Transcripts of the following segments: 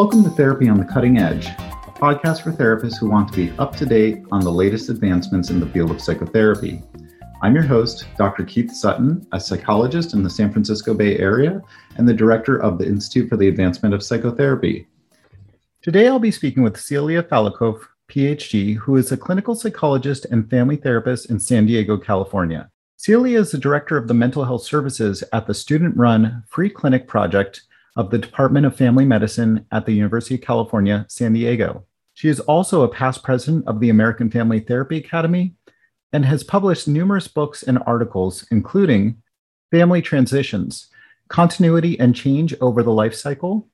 Welcome to Therapy on the Cutting Edge, a podcast for therapists who want to be up to date on the latest advancements in the field of psychotherapy. I'm your host, Dr. Keith Sutton, a psychologist in the San Francisco Bay Area and the director of the Institute for the Advancement of Psychotherapy. Today, I'll be speaking with Celia Falicov, PhD, who is a clinical psychologist and family therapist in San Diego, California. Celia is the director of the mental health services at the student run free clinic project of the Department of Family Medicine at the University of California, San Diego. She is also a past president of the American Family Therapy Academy and has published numerous books and articles, including Family Transitions Continuity and Change Over the Life Cycle,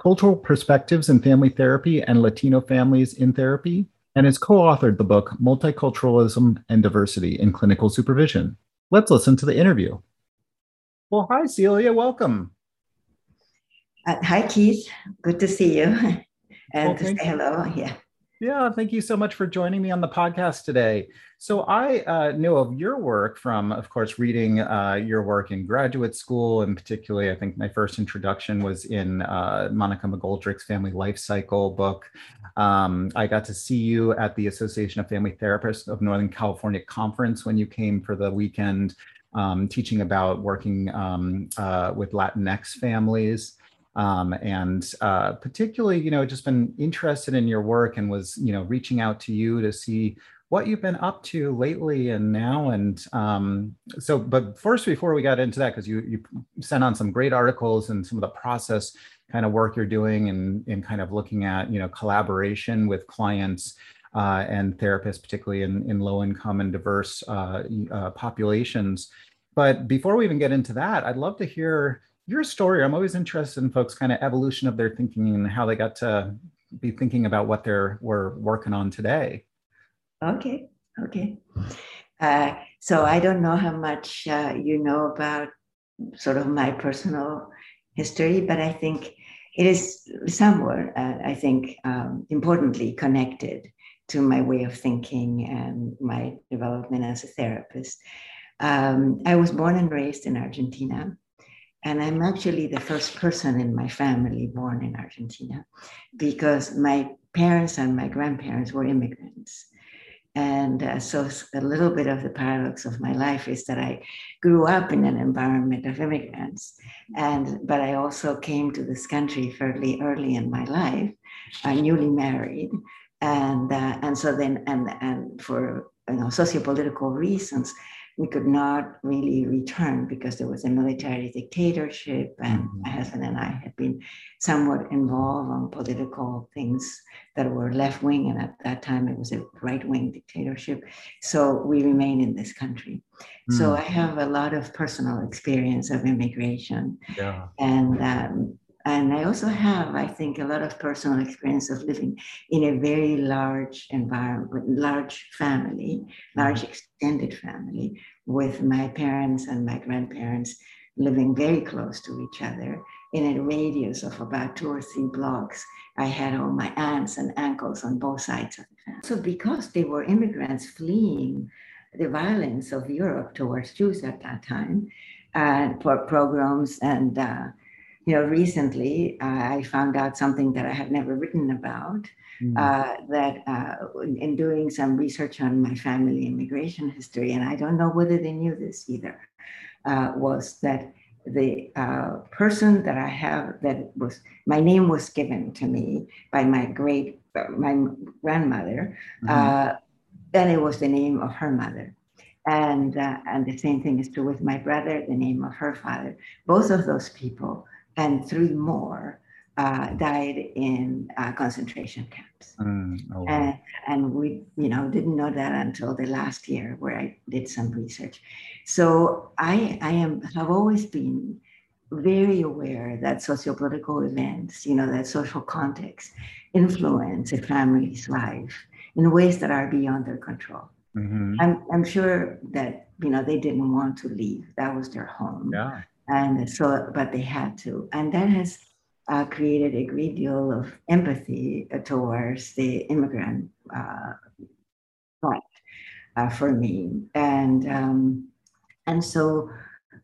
Cultural Perspectives in Family Therapy and Latino Families in Therapy, and has co authored the book Multiculturalism and Diversity in Clinical Supervision. Let's listen to the interview. Well, hi, Celia. Welcome. Uh, hi, Keith. Good to see you and well, to say hello. Yeah. Yeah, thank you so much for joining me on the podcast today. So, I uh, know of your work from, of course, reading uh, your work in graduate school, and particularly, I think my first introduction was in uh, Monica McGoldrick's Family Life Cycle book. Um, I got to see you at the Association of Family Therapists of Northern California conference when you came for the weekend, um, teaching about working um, uh, with Latinx families um, and uh, particularly you know just been interested in your work and was you know reaching out to you to see what you've been up to lately and now. And um, so but first before we got into that because you you sent on some great articles and some of the process kind of work you're doing and in kind of looking at you know collaboration with clients uh, and therapists particularly in, in low income and diverse uh, uh populations. But before we even get into that i'd love to hear your story i'm always interested in folks kind of evolution of their thinking and how they got to be thinking about what they're were working on today. Okay okay. Uh, so i don't know how much uh, you know about sort of my personal history but i think it is somewhat uh, i think um, importantly connected to my way of thinking and my development as a therapist. Um, i was born and raised in argentina and I'm actually the first person in my family born in Argentina because my parents and my grandparents were immigrants. And uh, so a little bit of the paradox of my life is that I grew up in an environment of immigrants. And but I also came to this country fairly early in my life, uh, newly married. And uh, and so then and and for you know sociopolitical reasons, we could not really return because there was a military dictatorship, and mm-hmm. my husband and I had been somewhat involved on political things that were left wing, and at that time it was a right wing dictatorship. So we remained in this country. Mm-hmm. So mm. I have a lot of personal experience of immigration, yeah. and um, and I also have, I think, a lot of personal experience of living in a very large environment, large family, large mm-hmm. extended family, with my parents and my grandparents living very close to each other in a radius of about two or three blocks. I had all my aunts and uncles on both sides of the family. So, because they were immigrants fleeing the violence of Europe towards Jews at that time, uh, for pogroms and uh, you know, recently uh, I found out something that I had never written about. Mm. Uh, that uh, in doing some research on my family immigration history, and I don't know whether they knew this either, uh, was that the uh, person that I have that was my name was given to me by my great my grandmother, mm-hmm. and it was the name of her mother and uh, and the same thing is true with my brother the name of her father both of those people and three more uh, died in uh, concentration camps. Mm, oh, and, and we, you know, didn't know that until the last year where I did some research. So I, I am have always been very aware that sociopolitical events, you know, that social context influence a family's life in ways that are beyond their control. Mm-hmm. I'm, I'm sure that, you know, they didn't want to leave. That was their home. Yeah and so but they had to and that has uh, created a great deal of empathy uh, towards the immigrant uh, uh, for me and um, and so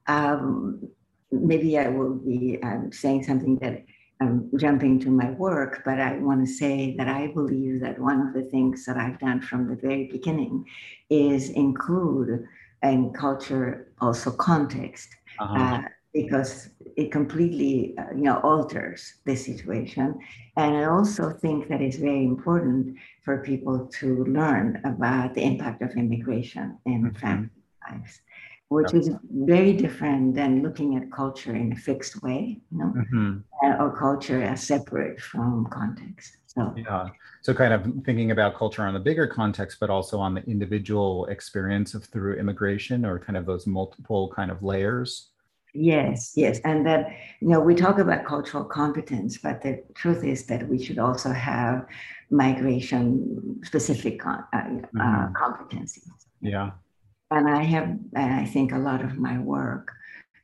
um, maybe I will be um, saying something that I'm jumping to my work, but I want to say that I believe that one of the things that I've done from the very beginning is include in culture also context. Uh-huh. Uh, because it completely uh, you know alters the situation and i also think that it's very important for people to learn about the impact of immigration in mm-hmm. family lives which is very different than looking at culture in a fixed way you know mm-hmm. Uh, or culture as separate from context so yeah so kind of thinking about culture on the bigger context but also on the individual experience of through immigration or kind of those multiple kind of layers Yes, yes. And that, you know, we talk about cultural competence, but the truth is that we should also have migration specific uh, uh, mm-hmm. competencies. Yeah. And I have, and I think a lot of my work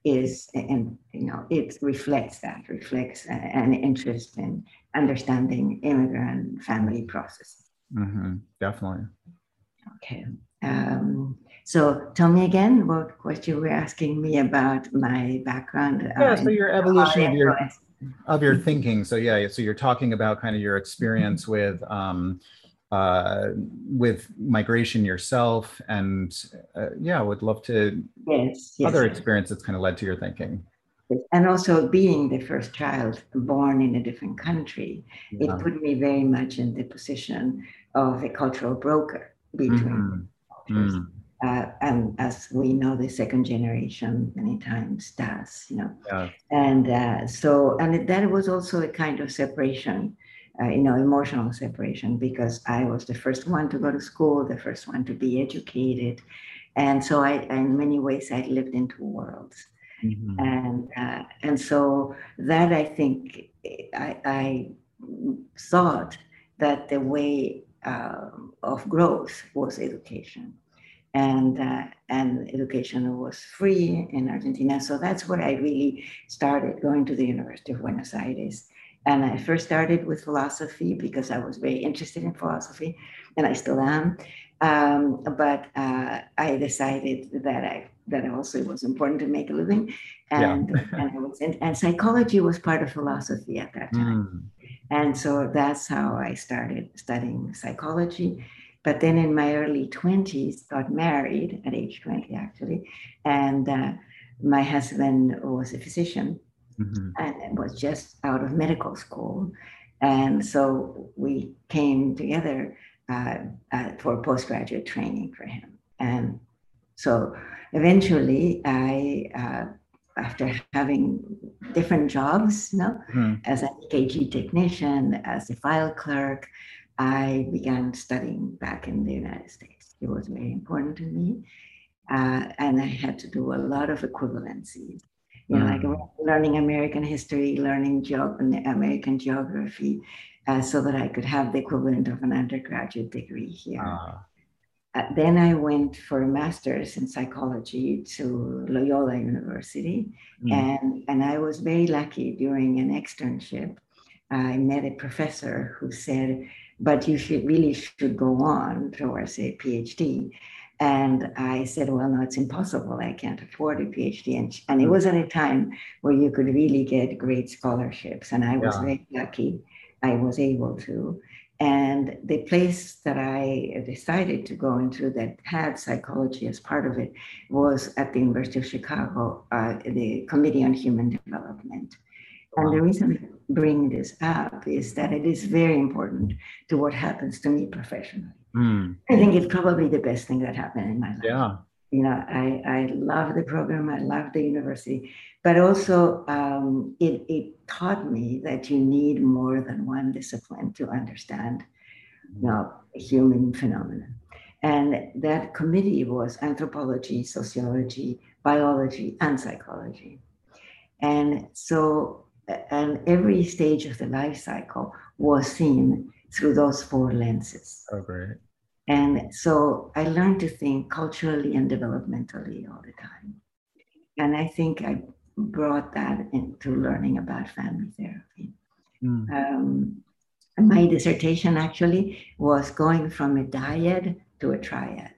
is, and, you know, it reflects that, reflects an interest in understanding immigrant family processes. Mm-hmm. Definitely. Okay. Um, so tell me again what, what you were asking me about my background. Yeah, uh, so your evolution of your of your thinking. So yeah, so you're talking about kind of your experience mm-hmm. with um, uh, with migration yourself, and uh, yeah, I would love to yes, yes other experience that's kind of led to your thinking. And also being the first child born in a different country, yeah. it put me very much in the position of a cultural broker between mm-hmm. Mm. Uh, and as we know, the second generation many times does, you know. Yeah. And uh, so, and that was also a kind of separation, uh, you know, emotional separation, because I was the first one to go to school, the first one to be educated. And so I, in many ways, I lived in two worlds. Mm-hmm. And, uh, and so that I think I, I thought that the way uh, of growth was education and uh, and education was free in Argentina. So that's where I really started going to the University of Buenos Aires. And I first started with philosophy because I was very interested in philosophy, and I still am. Um, but uh, I decided that I that also it was important to make a living, and yeah. and, was, and, and, psychology was part of philosophy at that time. Mm. And so that's how I started studying psychology but then in my early 20s, got married at age 20, actually. And uh, my husband was a physician mm-hmm. and was just out of medical school. And so we came together uh, uh, for postgraduate training for him. And so eventually, I, uh, after having different jobs, you know, mm-hmm. as an EKG technician, as a file clerk, I began studying back in the United States. It was very important to me. Uh, and I had to do a lot of equivalencies, you know, mm. like learning American history, learning geog- American geography, uh, so that I could have the equivalent of an undergraduate degree here. Uh. Uh, then I went for a master's in psychology to Loyola University, mm. and, and I was very lucky during an externship. I met a professor who said, but you should really should go on towards a PhD. And I said, well, no, it's impossible. I can't afford a PhD. And, and it was at a time where you could really get great scholarships. And I was yeah. very lucky. I was able to. And the place that I decided to go into that had psychology as part of it was at the University of Chicago, uh, the Committee on Human Development. And the reason bring this up is that it is very important to what happens to me professionally. Mm. I think it's probably the best thing that happened in my life. Yeah. You know, I, I love the program, I love the university, but also um, it, it taught me that you need more than one discipline to understand you know, human phenomena. And that committee was anthropology, sociology, biology, and psychology. And so and every stage of the life cycle was seen through those four lenses. Oh, great. And so I learned to think culturally and developmentally all the time. And I think I brought that into learning about family therapy. Mm. Um, my dissertation actually was going from a dyad to a triad.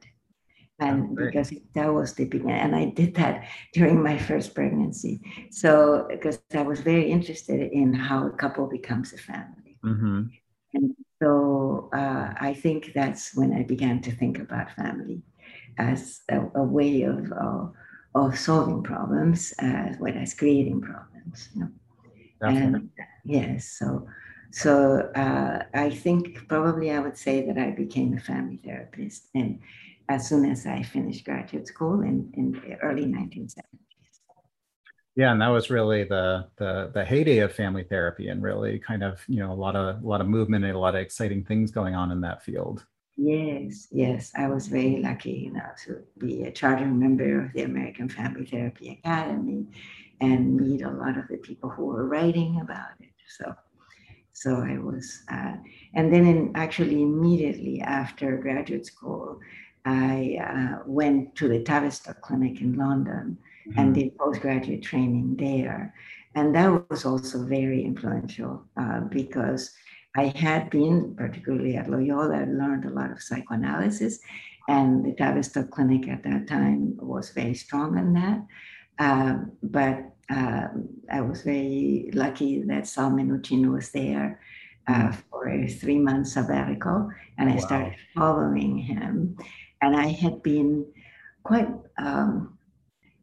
And because that was the beginning and i did that during my first pregnancy. So because i was very interested in how a couple becomes a family. Mm-hmm. and so uh, i think that's when i began to think about family as a, a way of uh, of solving problems as well as creating problems you know? and yes so so uh, i think probably i would say that i became a family therapist. And as soon as I finished graduate school in, in the early 1970s. Yeah, and that was really the, the the heyday of family therapy, and really kind of you know a lot of a lot of movement and a lot of exciting things going on in that field. Yes, yes, I was very lucky, you know, to be a charter member of the American Family Therapy Academy, and meet a lot of the people who were writing about it. So, so I was, uh, and then in, actually immediately after graduate school, I uh, went to the Tavistock Clinic in London mm-hmm. and did postgraduate training there. And that was also very influential uh, because I had been, particularly at Loyola, I learned a lot of psychoanalysis. And the Tavistock Clinic at that time was very strong in that. Uh, but uh, I was very lucky that Sal Minuchin was there uh, mm-hmm. for a three month sabbatical, and I wow. started following him and I had been quite um,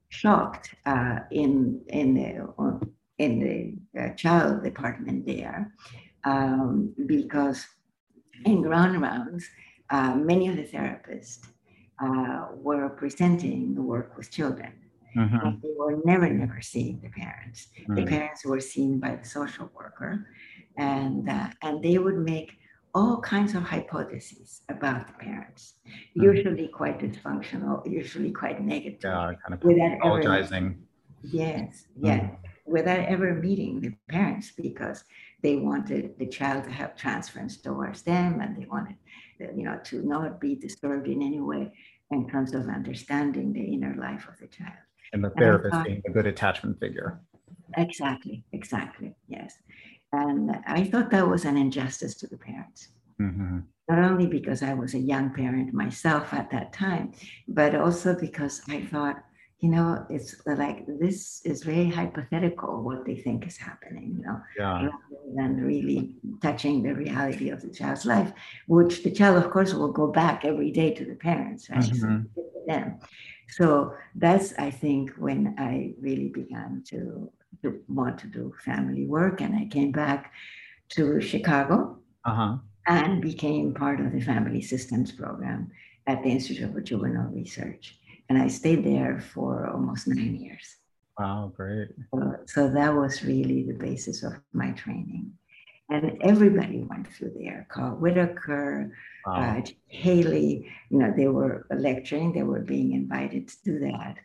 shocked uh, in in the in the uh, child department there um, because in grand rounds, uh, many of the therapists uh, were presenting the work with children. Mm-hmm. They were never, never seeing the parents. Mm-hmm. The parents were seen by the social worker, and uh, and they would make all kinds of hypotheses about the parents, mm-hmm. usually quite dysfunctional, usually quite negative. Yeah, kind of without apologizing. Ever, yes, yes, mm-hmm. without ever meeting the parents because they wanted the child to have transference towards them and they wanted, you know, to not be disturbed in any way in terms of understanding the inner life of the child. And the therapist and thought, being a good attachment figure. Exactly, exactly, yes. And I thought that was an injustice to the parents. Mm-hmm. Not only because I was a young parent myself at that time, but also because I thought, you know, it's like this is very hypothetical what they think is happening, you know, yeah. rather than really touching the reality of the child's life, which the child, of course, will go back every day to the parents, right? Mm-hmm. So, them. so that's, I think, when I really began to to want to do family work, and I came back to Chicago uh-huh. and became part of the family systems program at the Institute for Juvenile Research. And I stayed there for almost nine years. Wow, great. So, so that was really the basis of my training. And everybody went through there. Carl Whitaker, wow. uh, Haley, you know, they were lecturing, they were being invited to do that.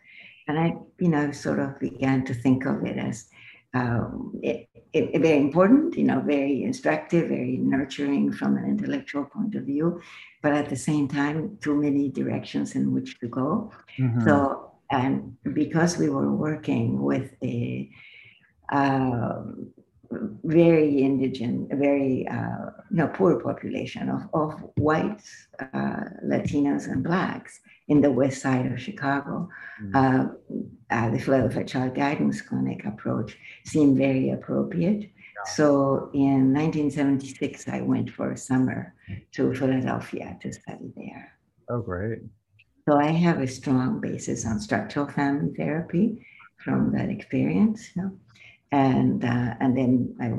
And I, you know, sort of began to think of it as um, it, it, very important, you know, very instructive, very nurturing from an intellectual point of view, but at the same time, too many directions in which to go. Mm-hmm. So, and because we were working with a uh, very indigent, very uh, you know poor population of, of whites, uh, Latinos, and blacks, in the west side of Chicago. Mm-hmm. Uh, uh, the Philadelphia Child Guidance Clinic approach seemed very appropriate. Yeah. So in 1976, I went for a summer to Philadelphia to study there. Oh, great. So I have a strong basis on structural family therapy from that experience. You know? And uh, and then I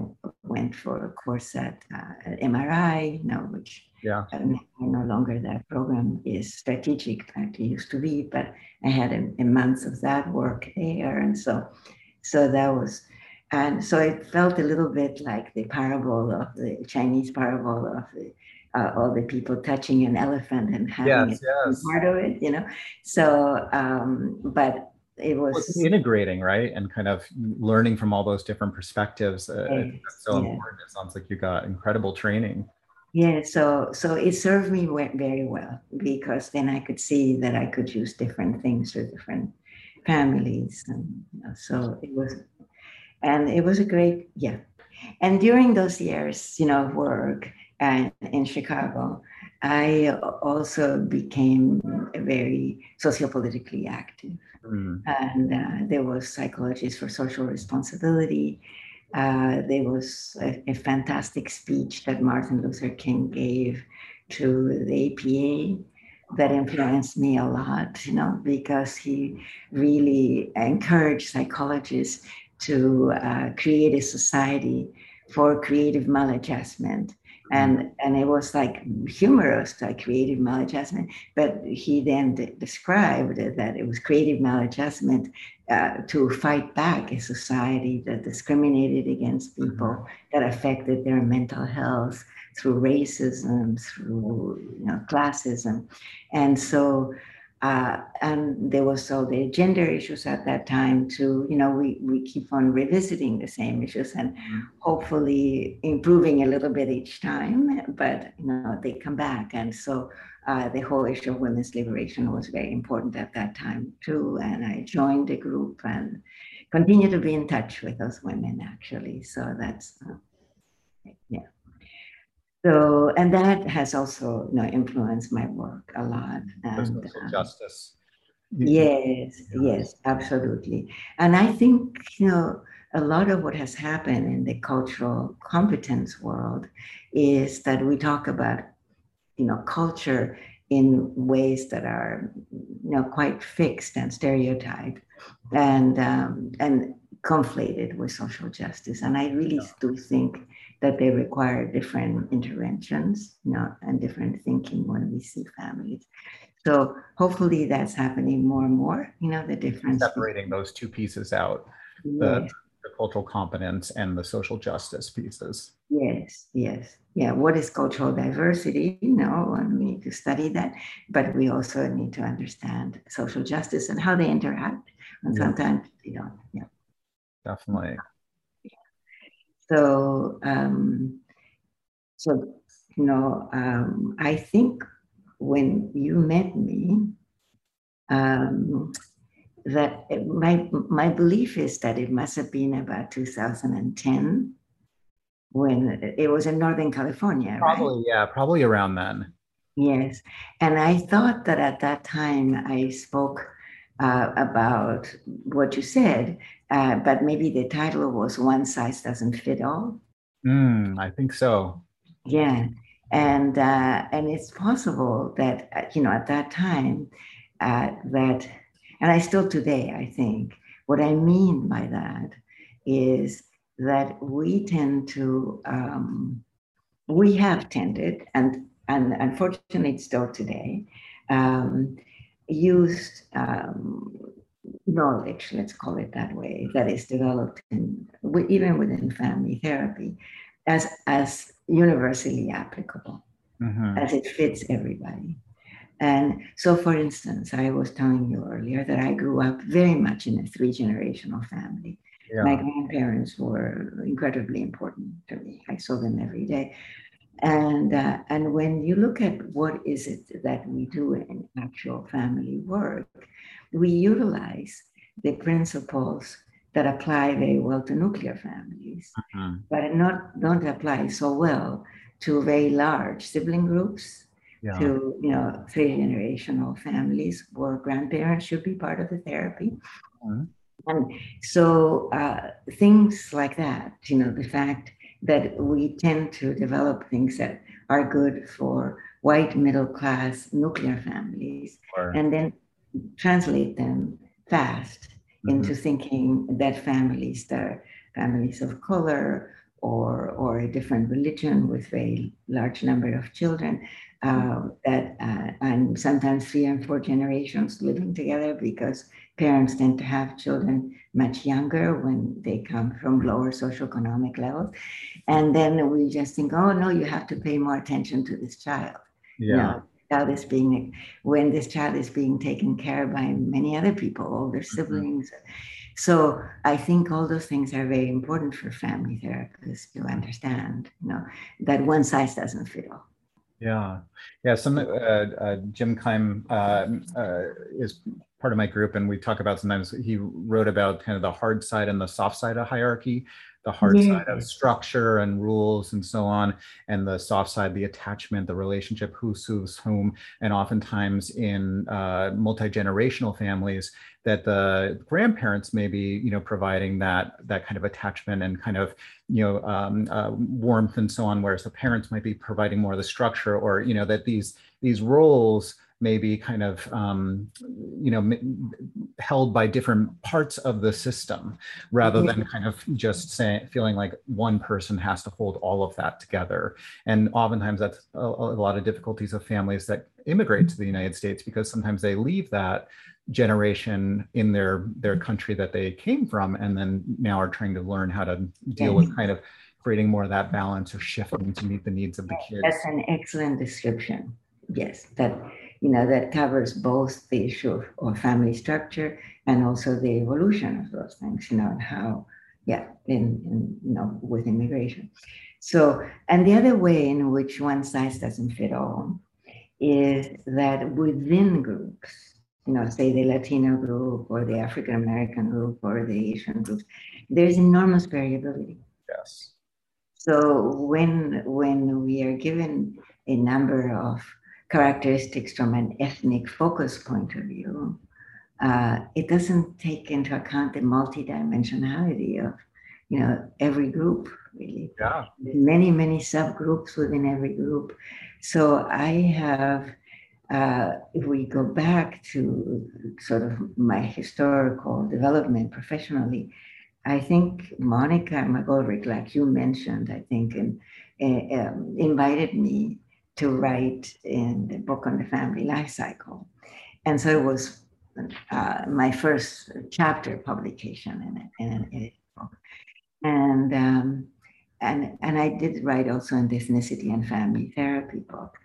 went for a course at, uh, at MRI, you know, which yeah. no longer that program is strategic like it used to be, but I had a, a month of that work there, and so so that was. And so it felt a little bit like the parable of the Chinese parable of the uh, all the people touching an elephant and having yes, yes. part of it, you know. So, um, but it was well, integrating right and kind of learning from all those different perspectives uh, that's so yeah. important. It sounds like you got incredible training. Yeah so so it served me very well because then i could see that i could use different things for different families and you know, so it was and it was a great yeah. And during those years you know of work and in chicago I also became very sociopolitically active. Mm. And uh, there was Psychologists for Social Responsibility. Uh, there was a, a, fantastic speech that Martin Luther King gave to the APA that influenced me a lot, you know, because he really encouraged psychologists to uh, create a society for creative maladjustment and and it was like humorous like creative maladjustment. But he then d- described that it was creative maladjustment uh, to fight back a society that discriminated against people mm-hmm. that affected their mental health through racism through you know classism. And so uh, and there was all the gender issues at that time too. You know, we, we keep on revisiting the same issues and mm-hmm. hopefully improving a little bit each time, but you know, they come back. And so uh, the whole issue of women's liberation was very important at that time too. And I joined the group and continue to be in touch with those women actually. So that's, uh, yeah so and that has also you know influenced my work a lot and social um, justice yes yes absolutely. And i think you know a lot of what has happened in the cultural competence world is that we talk about you know culture in ways that are you know quite fixed and stereotyped and um, and conflated with social justice. And i really yeah. do think that they require different interventions, you know, and different thinking when we see families. So hopefully that's happening more and more, you know, the difference. Separating those two pieces out, the, yes. the cultural competence and the social justice pieces. Yes, yes. Yeah, what is cultural diversity? You know, and we need to study that, but we also need to understand social justice and how they interact. And yeah. sometimes you don't. Yeah. Definitely. So, um, so you know, um, I think when you met me, um, that it, my my belief is that it must have been about 2010 when it was in Northern California. Probably, right? yeah, probably around then. Yes, and I thought that at that time I spoke uh, about what you said, uh, but maybe the title was "One Size Doesn't Fit All." Mm, I think so. Yeah, and uh, and it's possible that uh, you know at that time uh, that, and I still today I think what I mean by that is that we tend to um, we have tended and and unfortunately still today um, used um, knowledge, let's call it that way, that is developed in, even within family therapy as, as universally applicable, mm-hmm. as it fits everybody. And so, for instance, I was telling you earlier that I grew up very much in a three generational family. Yeah. My grandparents were incredibly important to me. I saw them every day. And, uh, and when you look at what is it that we do in actual family work, we utilize the principles that apply very well to nuclear families, mm-hmm. but not don't apply so well to very large sibling groups, yeah. to you know three generational families where grandparents should be part of the therapy. Mm-hmm. And so uh, things like that, you know, the fact that we tend to develop things that are good for white middle class nuclear families sure. and then translate them fast mm-hmm. into thinking that families that families of color or or a different religion with very large number of children uh, that uh, and sometimes three and four generations living together because parents tend to have children much younger when they come from lower socioeconomic levels. And then we just think oh no you have to pay more attention to this child. Yeah. You child is being when this child is being taken care of by many other people older mm-hmm. siblings mm-hmm. So I think all those things are very important for family therapists to understand, you know, that one size doesn't fit all. Yeah, yeah. Some uh, uh, Jim Keim uh, uh, is part of my group, and we talk about sometimes. He wrote about kind of the hard side and the soft side of hierarchy. The hard yeah. side of structure and rules and so on, and the soft side, the attachment, the relationship, who soothes whom, and oftentimes in uh, multi generational families, that the grandparents may be you know providing that that kind of attachment and kind of you know um, uh, warmth and so on, whereas the parents might be providing more of the structure, or you know that these these roles maybe kind of um, you know held by different parts of the system rather than kind of just saying feeling like one person has to hold all of that together. And oftentimes that's a, a lot of difficulties of families that immigrate to the united states because sometimes they leave that generation in their their country that they came from and then now are trying to learn how to deal with kind of creating more of that balance or shifting to meet the needs of the kids. That's an excellent description. Yes that you know, that covers both the issue of, of family structure and also the evolution of those things, you know, and how, yeah, in, in, you know, with immigration. So, and the other way in which one size doesn't fit all is that within groups, you know, say the Latino group or the African American group or the Asian group, there's enormous variability. Yes. So when when we are given a number of characteristics from an ethnic focus point of view, uh, it doesn't take into account the multidimensionality of, you know, every group really. Yeah. Many, many subgroups within every group. So I have, uh, if we go back to sort of my historical development professionally, I think Monica McGoldrick, like you mentioned, I think, and, uh, um, invited me to write in the book on the family life cycle. And so it was uh, my first chapter publication in, in an edited book. And, um, and, and I did write also an ethnicity and family therapy book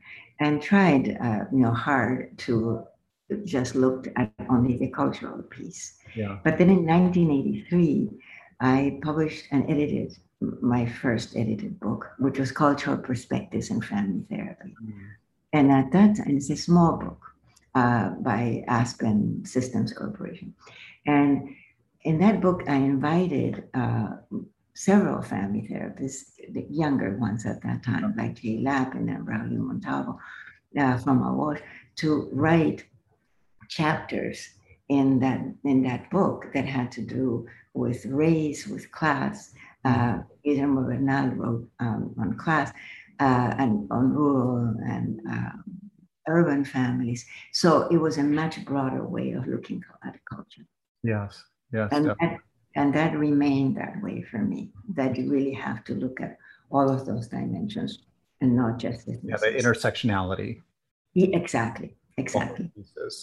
and tried, uh, you know, hard to just look at only the cultural piece. Yeah. But then in 1983, I published and edited my first edited book, which was Cultural Perspectives in Family Therapy. Mm-hmm. And at that time, it's a small book uh, by Aspen Systems Corporation. And in that book, I invited uh, several family therapists, the younger ones at that time, like Jay Lappin and Braulio Montalvo uh, from Awash, to write chapters in that in that book that had to do with race, with class, uh, Guillermo Bernal wrote um, on class uh, and on rural and um, urban families. So it was a much broader way of looking at culture. Yes, yes. And that, and that remained that way for me, that you really have to look at all of those dimensions and not just the, yeah, the intersectionality. Yeah, exactly, exactly,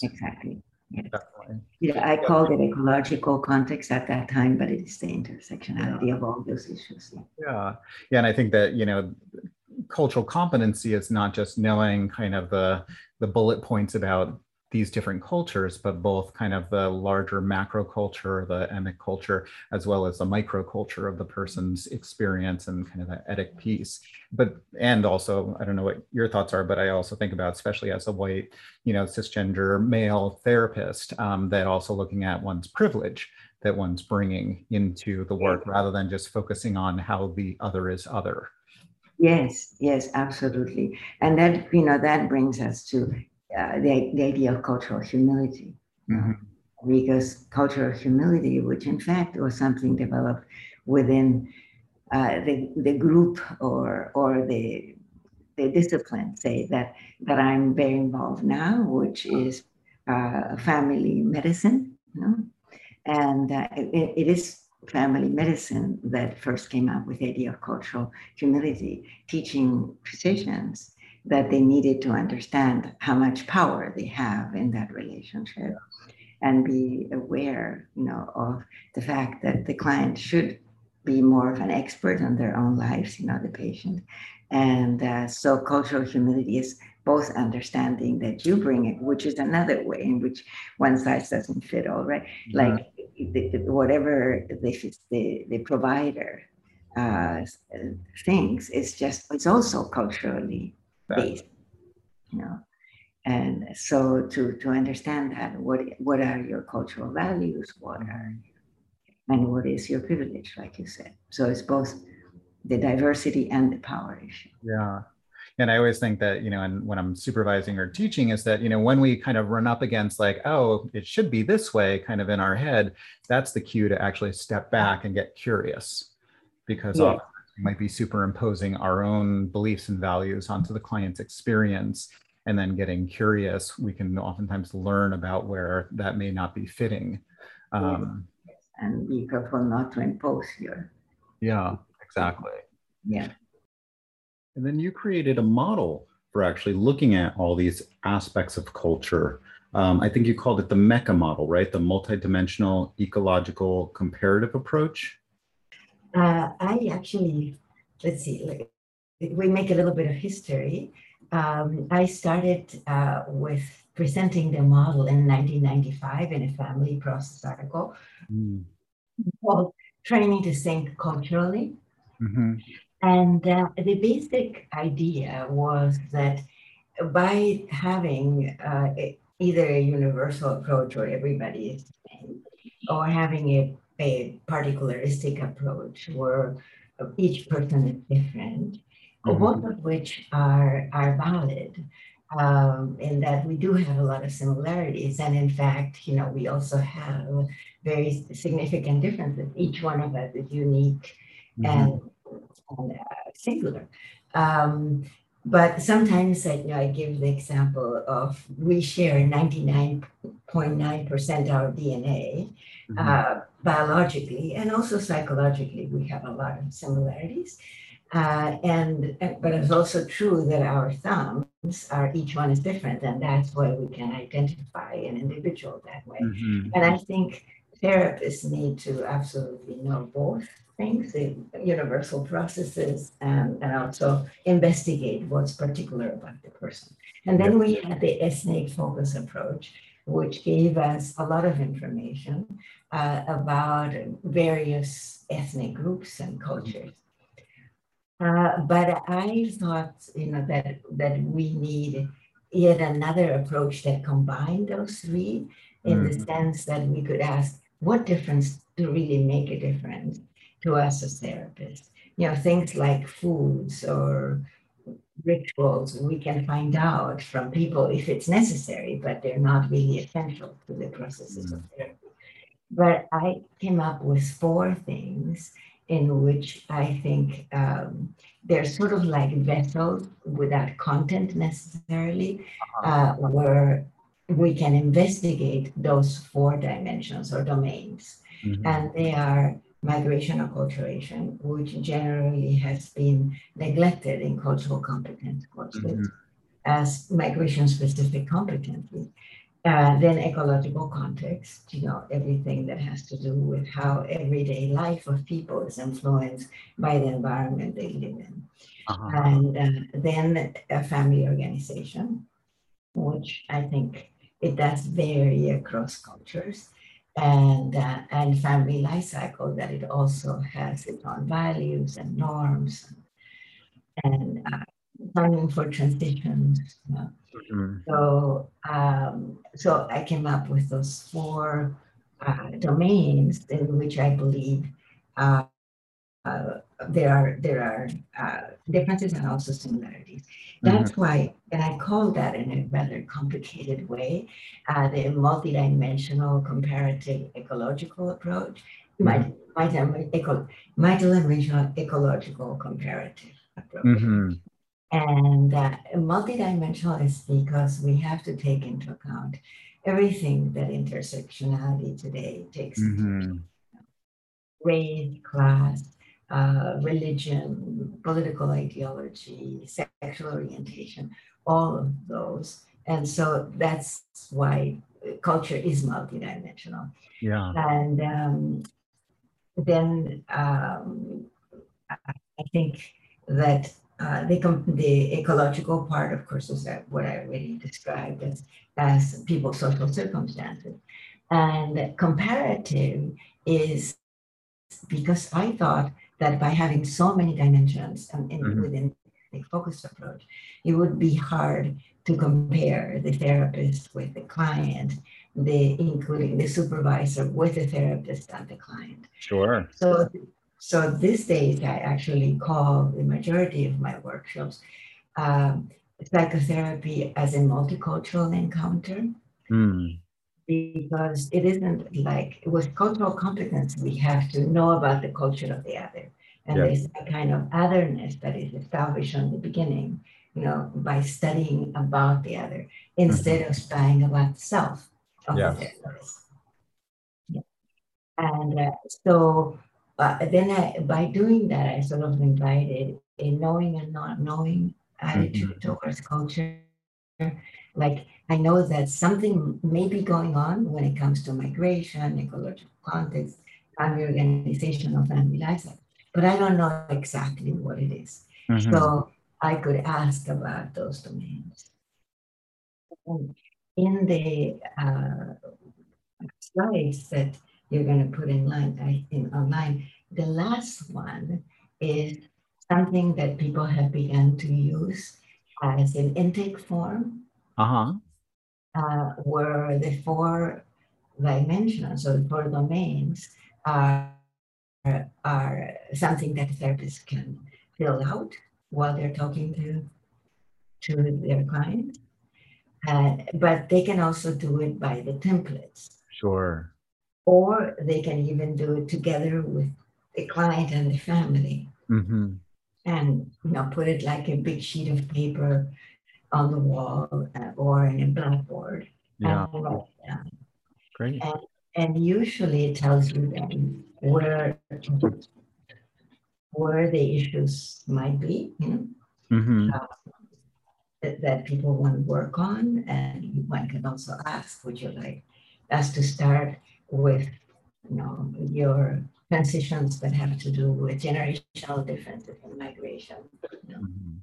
exactly. Definitely. Yeah, I called it ecological context at that time, but it is the intersectionality yeah. of all those issues. Yeah. yeah. Yeah. And I think that, you know, cultural competency is not just knowing kind of the the bullet points about these different cultures, but both kind of the larger macro culture, the emic culture, as well as the micro culture of the person's experience and kind of that etic piece. But, and also, I don't know what your thoughts are, but I also think about, especially as a white, you know, cisgender male therapist, um, that also looking at one's privilege that one's bringing into the work rather than just focusing on how the other is other. Yes, yes, absolutely. And that, you know, that brings us to uh, the, the idea of cultural humility. Mm-hmm. Because cultural humility, which in fact was something developed within uh, the, the group or, or the, the discipline, say, that, that I'm very involved now, which is uh, family medicine. You know? And uh, it, it is family medicine that first came up with the idea of cultural humility, teaching physicians that they needed to understand how much power they have in that relationship and be aware you know of the fact that the client should be more of an expert on their own lives you know the patient and uh, so cultural humility is both understanding that you bring it which is another way in which one size doesn't fit all right mm-hmm. like the, the, whatever the, the, the provider uh, thinks is just it's also culturally based, you know. And so to to understand that, what what are your cultural values? What mm-hmm. are and what is your privilege, like you said. So it's both the diversity and the power issue. Yeah. And I always think that, you know, and when I'm supervising or teaching, is that, you know, when we kind of run up against like, oh, it should be this way kind of in our head, that's the cue to actually step back and get curious because yeah. Might be superimposing our own beliefs and values onto the client's experience and then getting curious, we can oftentimes learn about where that may not be fitting. Um, and be careful not to impose your. Yeah, exactly. Yeah. And then you created a model for actually looking at all these aspects of culture. Um, I think you called it the MECA model, right? The multidimensional ecological comparative approach. Uh, I actually, let's see, like, we make a little bit of history. Um, I started uh, with presenting the model in 1995 in a family process article mm. called Training to Think Culturally. Mm-hmm. And uh, the basic idea was that by having uh, either a universal approach where everybody is the same, or having a, a particularistic approach where each person is different, mm-hmm. both of which are, are valid. Um, in that we do have a lot of similarities. And in fact, you know, we also have very significant differences. Each one of us is unique mm-hmm. and, and uh, singular. Um, but sometimes I, you know, I give the example of we share 99.9% our DNA mm-hmm. uh, biologically and also psychologically. We have a lot of similarities. Uh, and but it's also true that our thumbs are each one is different, and that's why we can identify an individual that way. Mm-hmm. And I think therapists need to absolutely know both things, the universal processes, and, and also investigate what's particular about the person. And then we had the ethnic focus approach, which gave us a lot of information uh, about various ethnic groups and cultures. Uh, but I thought, you know, that that we need yet another approach that combined those three in mm. the sense that we could ask what difference to really make a difference to us as therapists. You know, things like foods or rituals we can find out from people if it's necessary, but they're not really essential to the processes mm. of therapy. But I came up with four things in which I think um, they're sort of like vessels without content necessarily, uh, where we can investigate those four dimensions or domains. Mm-hmm. And they are migration acculturation, which generally has been neglected in cultural competence courses mm-hmm. as migration specific competency. Uh, then ecological context, you know, everything that has to do with how everyday life of people is influenced by the environment they live in. Uh-huh. And uh, then a family organization, which I think it does vary across cultures. And, uh, and family life cycle, that it also has its own values and norms and, and uh, planning for transitions. You know. Mm-hmm. So, um, so I came up with those four uh, domains in which I believe uh, uh, there are there are uh, differences and also similarities. Mm-hmm. That's mm-hmm. why, and I call that in a rather complicated way, uh, the multidimensional comparative ecological approach, mm-hmm. multidimensional ecological comparative approach. And uh, multidimensional is because we have to take into account everything that intersectionality today takes mm-hmm. race, class, uh, religion, political ideology, sexual orientation, all of those. And so that's why culture is multidimensional. Yeah. And um, then um, I think that uh, the, the ecological part, of course, is what I already described as, as people's social circumstances. And comparative is because I thought that by having so many dimensions in, mm-hmm. within the focused approach, it would be hard to compare the therapist with the client the including the supervisor with the therapist and the client. Sure. So so these days I actually call the majority of my workshops um, psychotherapy as a multicultural encounter. Mm. Because it isn't like with cultural competence, we have to know about the culture of the other. And yeah. there's a kind of otherness that is established from the beginning, you know, by studying about the other instead mm-hmm. of studying about self of yeah. the. Yeah. And uh, so uh, then I, by doing that, I sort of invited a knowing and not knowing attitude mm-hmm. towards culture. Like I know that something may be going on when it comes to migration, ecological context, family organization of family lifestyle, but I don't know exactly what it is. Mm-hmm. So I could ask about those domains. In the uh, slides that you're going to put in line i in online, the last one is something that people have begun to use as an intake form. Uh-huh. Uh, where the four dimensions or the four domains are, are something that therapists can fill out while they're talking to, to their client. Uh, but they can also do it by the templates. Sure. Or they can even do it together with the client and the family. Mm-hmm and you know put it like a big sheet of paper on the wall uh, or in a blackboard yeah. and write down. Great. And, and usually it tells you then where where the issues might be, you know, mm-hmm. uh, that, that, people want to work on. And one can also ask, would you like us to start with, you know, your transitions that have to do with generational differences in migration. You know? mm-hmm.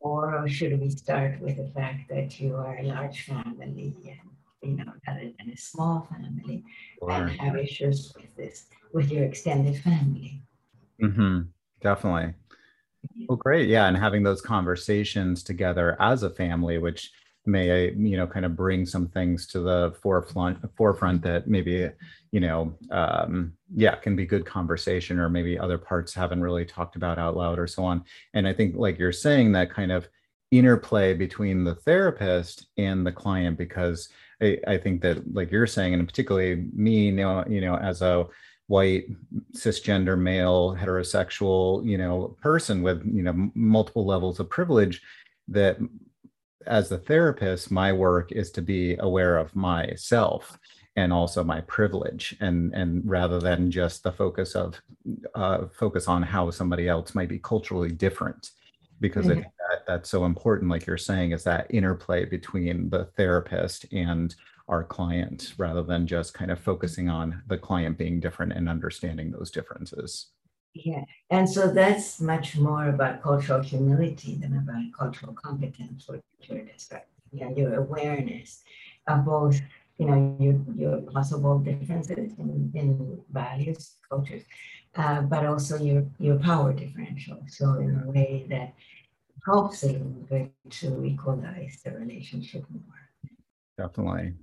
Or should we start with the fact that you are a large family and you know rather than a small family or, and have issues with this with your extended family? Mm-hmm. Definitely. Well, great. Yeah. And having those conversations together as a family, which may you know kind of bring some things to the forefront forefront that maybe you know um, yeah can be good conversation or maybe other parts haven't really talked about out loud or so on. And i think like you're saying that kind of interplay between the therapist and the client because I, I think that like you're saying and particularly me you know you know as a white cisgender male heterosexual you know person with you know multiple levels of privilege that as the therapist, my work is to be aware of myself and also my privilege and and rather than just the focus of uh, focus on how somebody else might be culturally different because mm-hmm. That that's so important like you're saying is that interplay between the therapist and our client rather than just kind of focusing on the client being different and understanding those differences yeah, and so that's much more about cultural humility than about cultural competence, what you're describing. Yeah, your awareness of both, you know, your, your possible differences in, in values, cultures, uh, but also your, your power differential. So in a way that helps a little bit to equalize the relationship more. Definitely.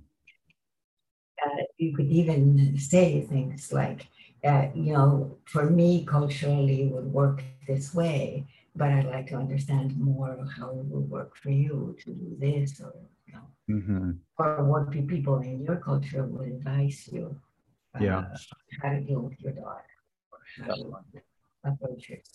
Uh, you could even say things like, uh, you know, for me, culturally would work this way, but I'd like to understand more how it would work for you to do this or, you know, mm-hmm. or what people in your culture would advise you. Uh, yeah. How to deal with your daughter or how to approach it.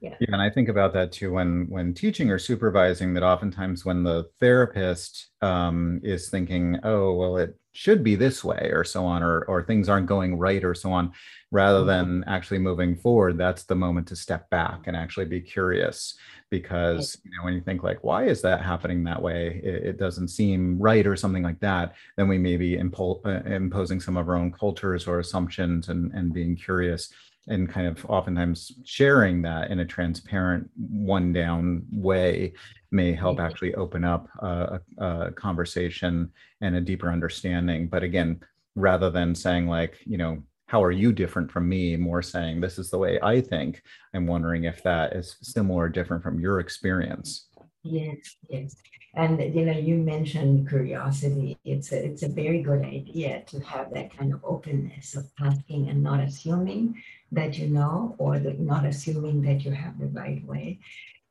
Yeah. yeah and i think about that too when when teaching or supervising that oftentimes when the therapist um, is thinking oh well it should be this way or so on or or things aren't going right or so on rather than actually moving forward that's the moment to step back and actually be curious. Because you know when you think like why is that happening that way? It, it doesn't seem right or something like that then we may be impo- uh, imposing some of our own cultures or assumptions and and being curious and kind of oftentimes sharing that in a transparent one down way may help mm-hmm. actually open up a, a, conversation and a deeper understanding but again rather than saying like you know how are you different from me more saying this is the way i think i'm wondering if that is similar or different from your experience Yes, yes. And you know, you mentioned curiosity. It's a it's a very good idea to have that kind of openness of asking and not assuming that you know or the, not assuming that you have the right way.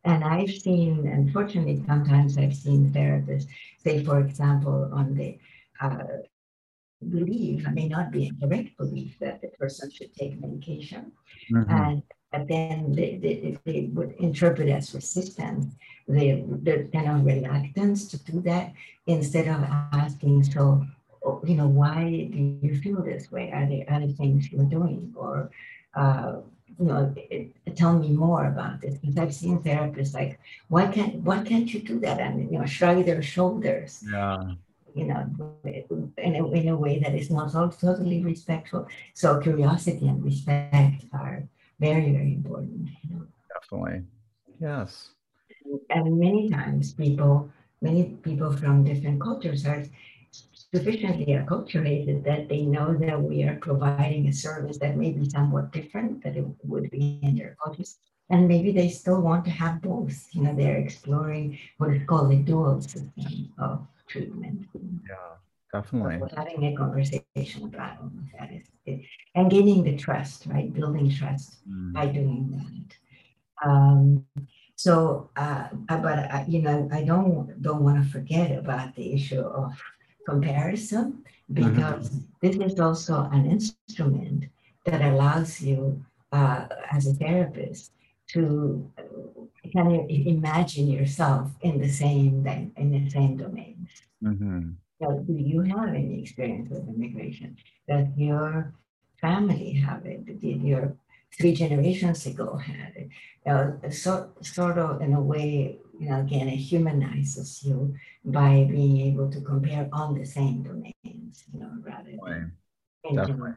And I've seen, unfortunately, sometimes I've seen therapists say, for example, on the uh, belief, may not be a correct belief that the person should take medication. Mm-hmm. And but then they, they, they, would interpret as resistance, the, the kind of reluctance to do that instead of asking, so, you know, why do you feel this way? Are there other things you're doing? Or, uh, you know, tell me more about this. Because I've seen therapists like, why can't, why can't you do that? And, you know, shrug their shoulders. Yeah you know, in a, in a way that is not totally respectful. So curiosity and respect are very, very important. You know? Definitely. Yes. And many times people, many people from different cultures are sufficiently acculturated that they know that we are providing a service that may be somewhat different than it would be in their cultures. And maybe they still want to have both. You know, they're exploring what is called a dual system of treatment. Yeah. Definitely. having a conversation about that is it. and gaining the trust, right? Building trust mm. by doing that. Um, so, uh, uh but I, you know, I don't don't want to forget about the issue of comparison because mm-hmm. this is also an instrument that allows you uh, as a therapist to uh, kind of imagine yourself in the same in the same domains. Mm-hmm do you have any experience with immigration? Does your family have it? Did your three generations ago had? Uh, so, sort of in a way, you know, again, it humanizes you by being able to compare on the same domains, you know, rather than Definitely.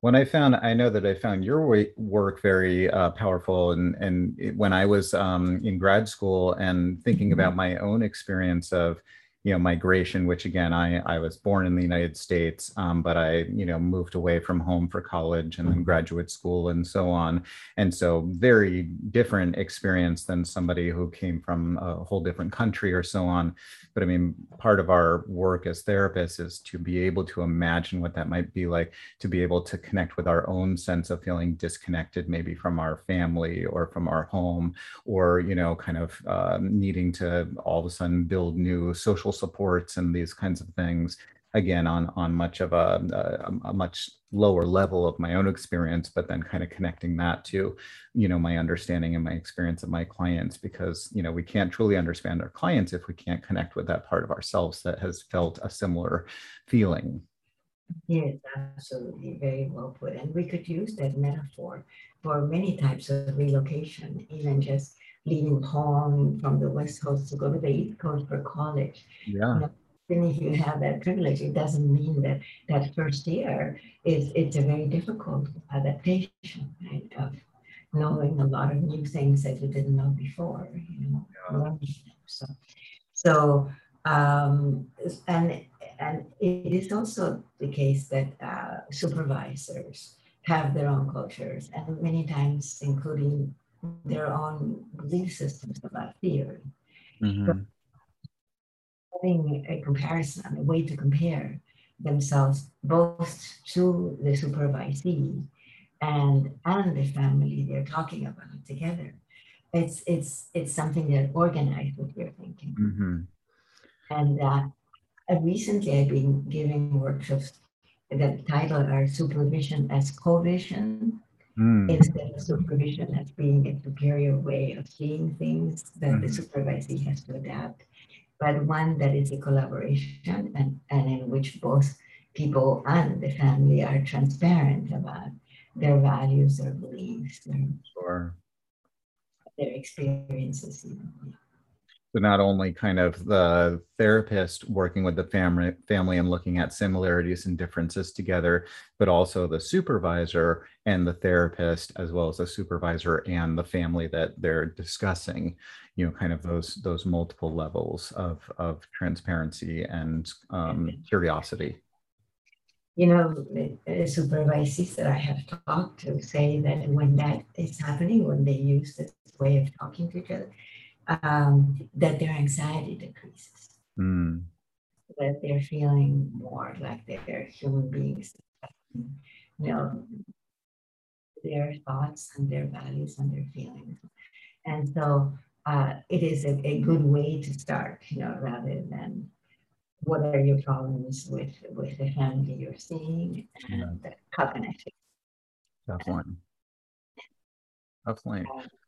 When I found, I know that I found your work very uh, powerful, and and when I was um, in grad school and thinking mm-hmm. about my own experience of you know migration which again i i was born in the united states um, but i you know moved away from home for college and then mm-hmm. graduate school and so on and so very different experience than somebody who came from a whole different country or so on but i mean part of our work as therapists is to be able to imagine what that might be like to be able to connect with our own sense of feeling disconnected maybe from our family or from our home or you know kind of uh, needing to all of a sudden build new social supports and these kinds of things again on on much of a, uh, a, a, much lower level of my own experience but then kind of connecting that to you know my understanding and my experience of my clients because you know we can't truly understand our clients if we can't connect with that part of ourselves that has felt a similar feeling. Yes absolutely. Very well put. And we could use that metaphor for many types of relocation even just leaving home from the West Coast to go to the East Coast for college. Yeah. You know, even if you have that privilege, it doesn't mean that that first year is it's a very difficult adaptation, right? Of knowing a lot of new things that you didn't know before, you know. Yeah. So, so um, and and it is also the case that uh, supervisors have their own cultures, and many times, including their own belief systems about fear. Mm-hmm. Having a comparison, a way to compare themselves both to the supervisee and and the family they're talking about together. It's it's it's something that organized with your thinking. Mm-hmm. And uh, recently I've been giving workshops that title are supervision as co-vision mm. instead of supervision as being a superior way of seeing things that mm. the mm-hmm. supervisee has to adapt, but one that is a collaboration and, and in which both people and the family are transparent about their values, their beliefs, their, sure. their experiences. You know. So not only kind of the therapist working with the family family and looking at similarities and differences together, but also the supervisor and the therapist, as well as the supervisor and the family that they're discussing, you know, kind of those those multiple levels of of transparency and um, curiosity. You know, supervisees that I have talked to say that when that is happening, when they use this way of talking to each other, um, that their anxiety decreases. Mm. That they're feeling more like they're human beings. You know, their thoughts and their values and their feelings. And so uh, it is a, a good way to start, you know, rather than what are your problems with with the family you're seeing and yeah. how can I fix Definitely. Definitely.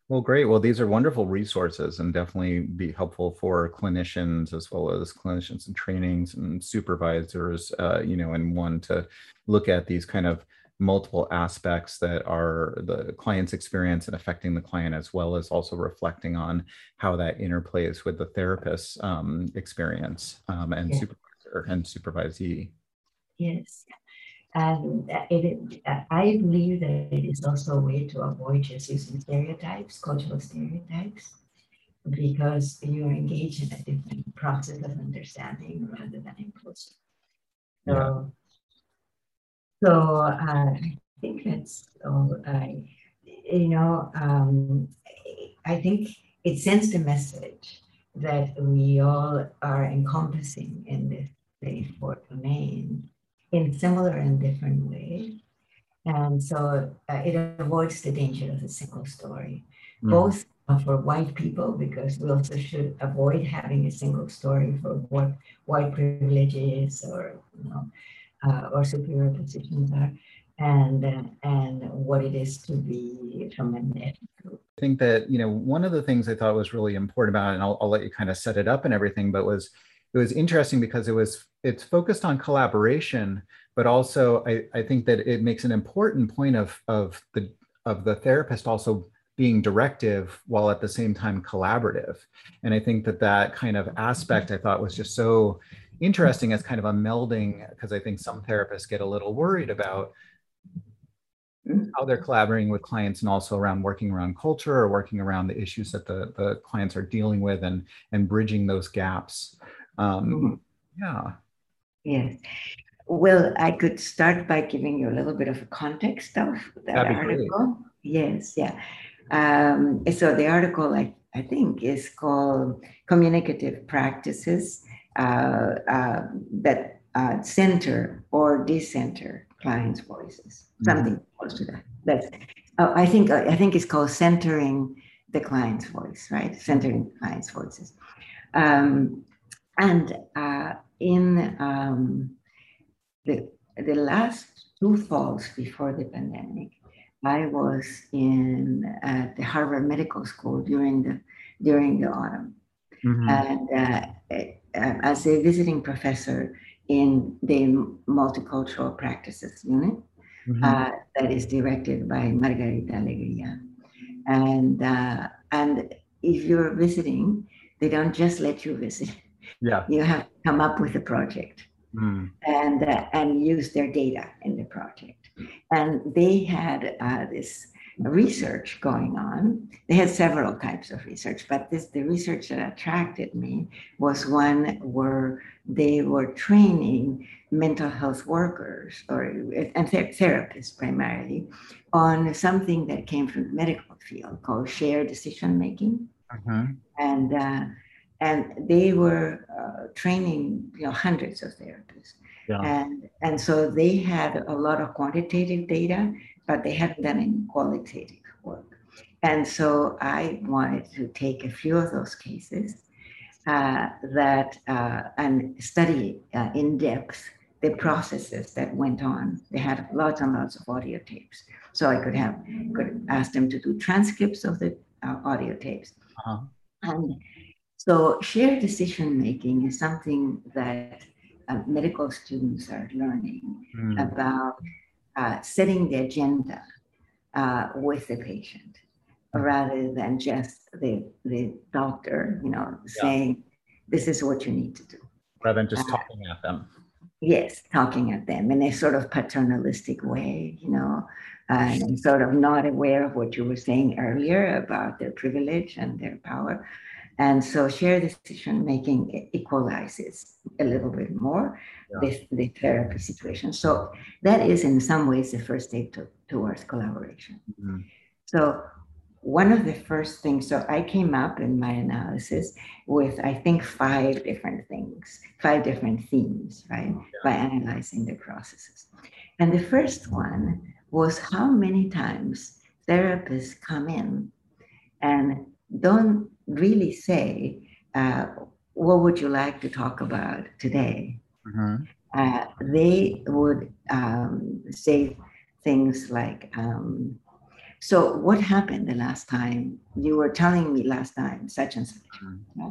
Well, great. Well, these are wonderful resources and definitely be helpful for clinicians as well as clinicians and trainings and supervisors, uh, you know, and one to look at these kind of multiple aspects that are the client's experience and affecting the client as well as also reflecting on how that interplays with the therapist's um, experience um, and yeah. supervisor and supervisee yes and it, i believe that it is also a way to avoid just using stereotypes cultural stereotypes because you're engaged in a different process of understanding rather than impulsive so so uh, I think that's all I, you know, um, I think it sends the message that we all are encompassing in this 34th domain in similar and different ways. And so uh, it avoids the danger of a single story, mm. both for white people, because we also should avoid having a single story for what white privileges or, you know, uh, or superior positions are, and uh, and what it is to be from a net group. I think that you know one of the things I thought was really important about it, and I'll, I'll let you kind of set it up and everything, but was it was interesting because it was it's focused on collaboration, but also I, I think that it makes an important point of of the of the therapist also being directive while at the same time collaborative. And i think that that kind of aspect i thought was just so interesting as kind of a melding because I think some therapists get a little worried about how they're collaborating with clients and also around working around culture or working around the issues that the, the clients are dealing with and and bridging those gaps um, mm-hmm. yeah yes well i could start by giving you a little bit of a context of that article great. yes yeah um, so the article I, I think is called communicative practices uh, uh, that uh, center or decenter clients' voices, mm-hmm. something close to that. That's oh, I think I think it's called centering the client's voice, right? Centering the client's voices. Um, and uh, in um, the the last two falls before the pandemic, I was in at the Harvard Medical School during the during the autumn, mm-hmm. and uh, uh, as a visiting professor in the multicultural practices unit mm-hmm. uh, that is directed by Margarita Alegria. And, uh, and if you're visiting, they don't just let you visit. Yeah. You have to come up with a project mm. and, uh, and use their data in the project. And they had uh, this research going on. They had several types of research, but this the research that attracted me was one where they were training mental health workers or and therapists primarily on something that came from the medical field called shared decision making, uh-huh. and uh, and they were uh, training you know hundreds of therapists. Yeah. And, and so they had a lot of quantitative data but they hadn't done any qualitative work. And so I wanted to take a few of those cases uh, that uh, and study uh, in depth the processes that went on. They had lots and lots of audio tapes, so I could have could ask them to do transcripts of the uh, audio tapes. Uh-huh. And so shared decision making is something that uh, medical students are learning mm. about uh, setting the agenda uh, with the patient rather than just the, the doctor, you know, yeah. saying, this is what you need to do. Rather than just uh, talking at them. Yes, talking at them in a sort of paternalistic way, you know, and sort of not aware of what you were saying earlier about their privilege and their power. And so shared decision making equalizes a little bit more yeah. the, the therapy situation. So that is in some ways the first step to, towards collaboration. Mm-hmm. So one of the first things, so I came up in my analysis with, I think, five different things, five different themes, right, yeah. by analyzing the processes. And the first one was how many times therapists come in and don't really say, uh, what would you like to talk about today? Mm-hmm. Uh, they would um, say things like, um, so what happened the last time? You were telling me last time, such and such. Mm-hmm.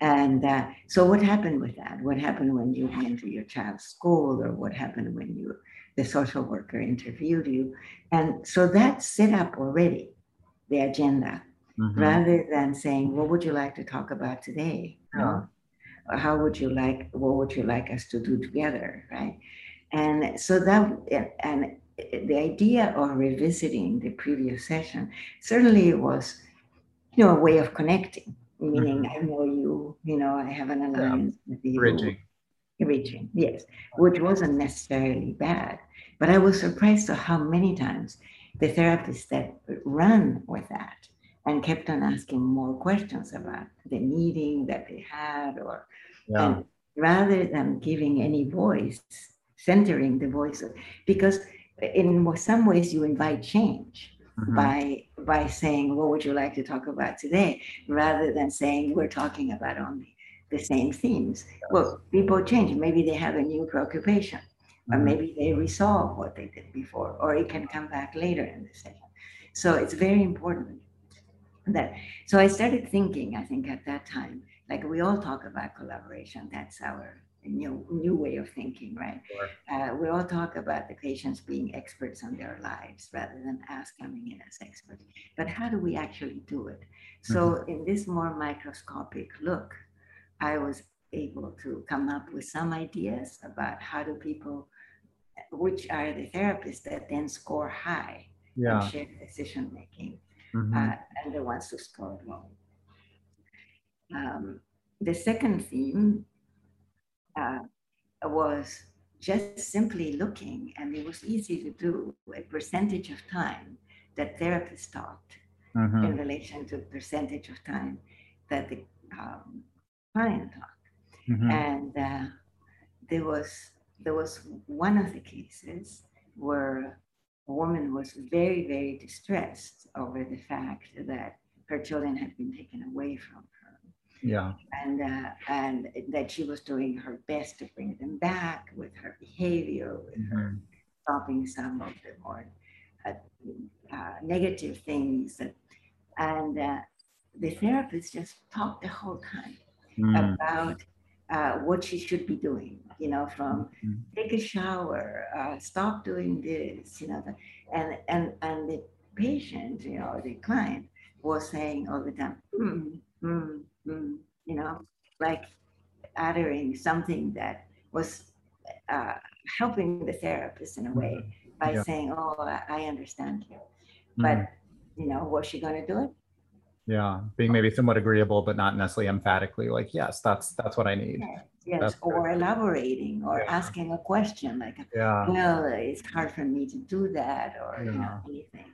And uh, so what happened with that? What happened when you went to your child's school or what happened when you, the social worker interviewed you? And so that set up already, the agenda, mm-hmm. rather than saying, what would you like to talk about today? Yeah. How would you like, what would you like us to do together, right? And so that, and the idea of revisiting the previous session certainly was, you know, a way of connecting, meaning mm-hmm. I know you, you know, I have an alliance yeah. with you. Bridging. Bridging, yes, which wasn't necessarily bad. But I was surprised at how many times the therapists that run with that and kept on asking more questions about the meeting that they had or yeah. rather than giving any voice centering the voice of, because in some ways you invite change mm-hmm. by by saying what would you like to talk about today rather than saying we're talking about only the same themes well people change maybe they have a new preoccupation mm-hmm. or maybe they resolve what they did before or it can come back later in the session so it's very important that so i started thinking i think at that time like we all talk about collaboration that's our new new way of thinking, right? Sure. Uh, we all talk about the patients being experts on their lives rather than us coming in as experts. But how do we actually do it? So mm-hmm. in this more microscopic look, I was able to come up with some ideas about how do people, which are the therapists that then score high yeah. in shared decision making, mm-hmm. uh, and the ones who scored low. Um, the second theme uh, was just simply looking, and it was easy to do, a percentage of time that therapists talked mm-hmm. in relation to percentage of time that the um, client talked. Mm-hmm. And uh, there was there was one of the cases where woman was very, very distressed over the fact that her children had been taken away from her. yeah and uh, and that she was doing her best to bring them back with her behavior with mm-hmm. her stopping some of the more uh, uh, negative things and uh, the therapist just talked the whole time mm. about uh, what she should be doing you know from mm-hmm. take a shower uh, stop doing this you know and and and the patient you know the client was saying all the time mm, mm, mm, you know, like uttering something that was uh, helping the therapist in a way mm-hmm. by yeah. saying, "Oh, I understand you," but you know, was she going to do it? Yeah, being maybe somewhat agreeable, but not necessarily emphatically like, "Yes, that's that's what I need." Yes, yes. That's or good. elaborating or yeah. asking a question like, yeah. "Well, it's hard for me to do that," or you know, anything.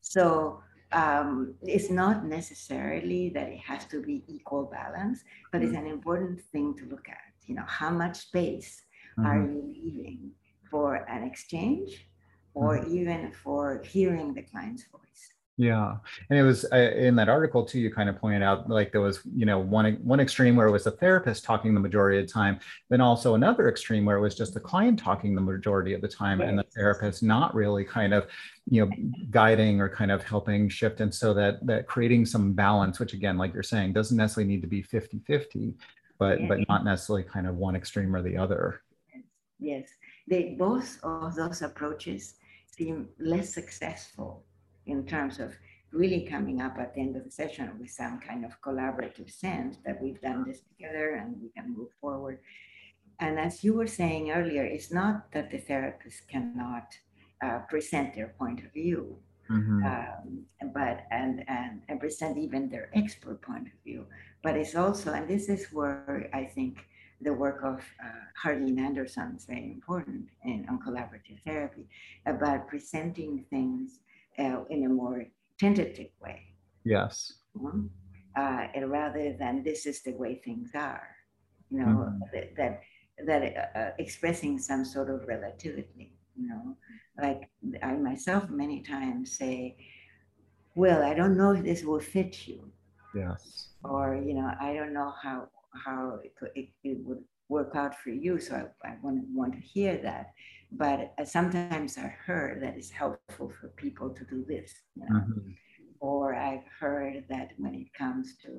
So um, it's not necessarily that it has to be equal balance, but it's mm-hmm. an important thing to look at. You know, how much space mm-hmm. are you leaving for an exchange or mm-hmm. even for hearing the client's voice? Yeah, and it was uh, in that article too. You kind of pointed out like there was you know one one extreme where it was the therapist talking the majority of the time, then also another extreme where it was just the client talking the majority of the time, and the therapist not really kind of you know guiding or kind of helping shift, and so that that creating some balance, which again, like you're saying, doesn't necessarily need to be 50-50, but yeah. but not necessarily kind of one extreme or the other. Yes, they both of those approaches seem less successful in terms of really coming up at the end of the session with some kind of collaborative sense that we've done this together and we can move forward. And as you were saying earlier, it's not that the therapist cannot uh, present their point of view, mm-hmm. um, but and, and and present even their expert point of view. But it's also, and this is where I think the work of uh, Harlene Anderson is very important in on collaborative therapy about presenting things uh, in a more tentative way Yes. Mm-hmm. Uh, rather than this is the way things are, you know, mm-hmm. that, that, that uh, expressing some sort of relativity, you know, like I myself many times say, well, I don't know if this will fit you. Yes. Or, you know, I don't know how, how it, could, it, it would work out for you. So I, I want, want to hear that. But uh, sometimes I heard that it's helpful for people to do this. You know? mm-hmm. Or I've heard that when it comes to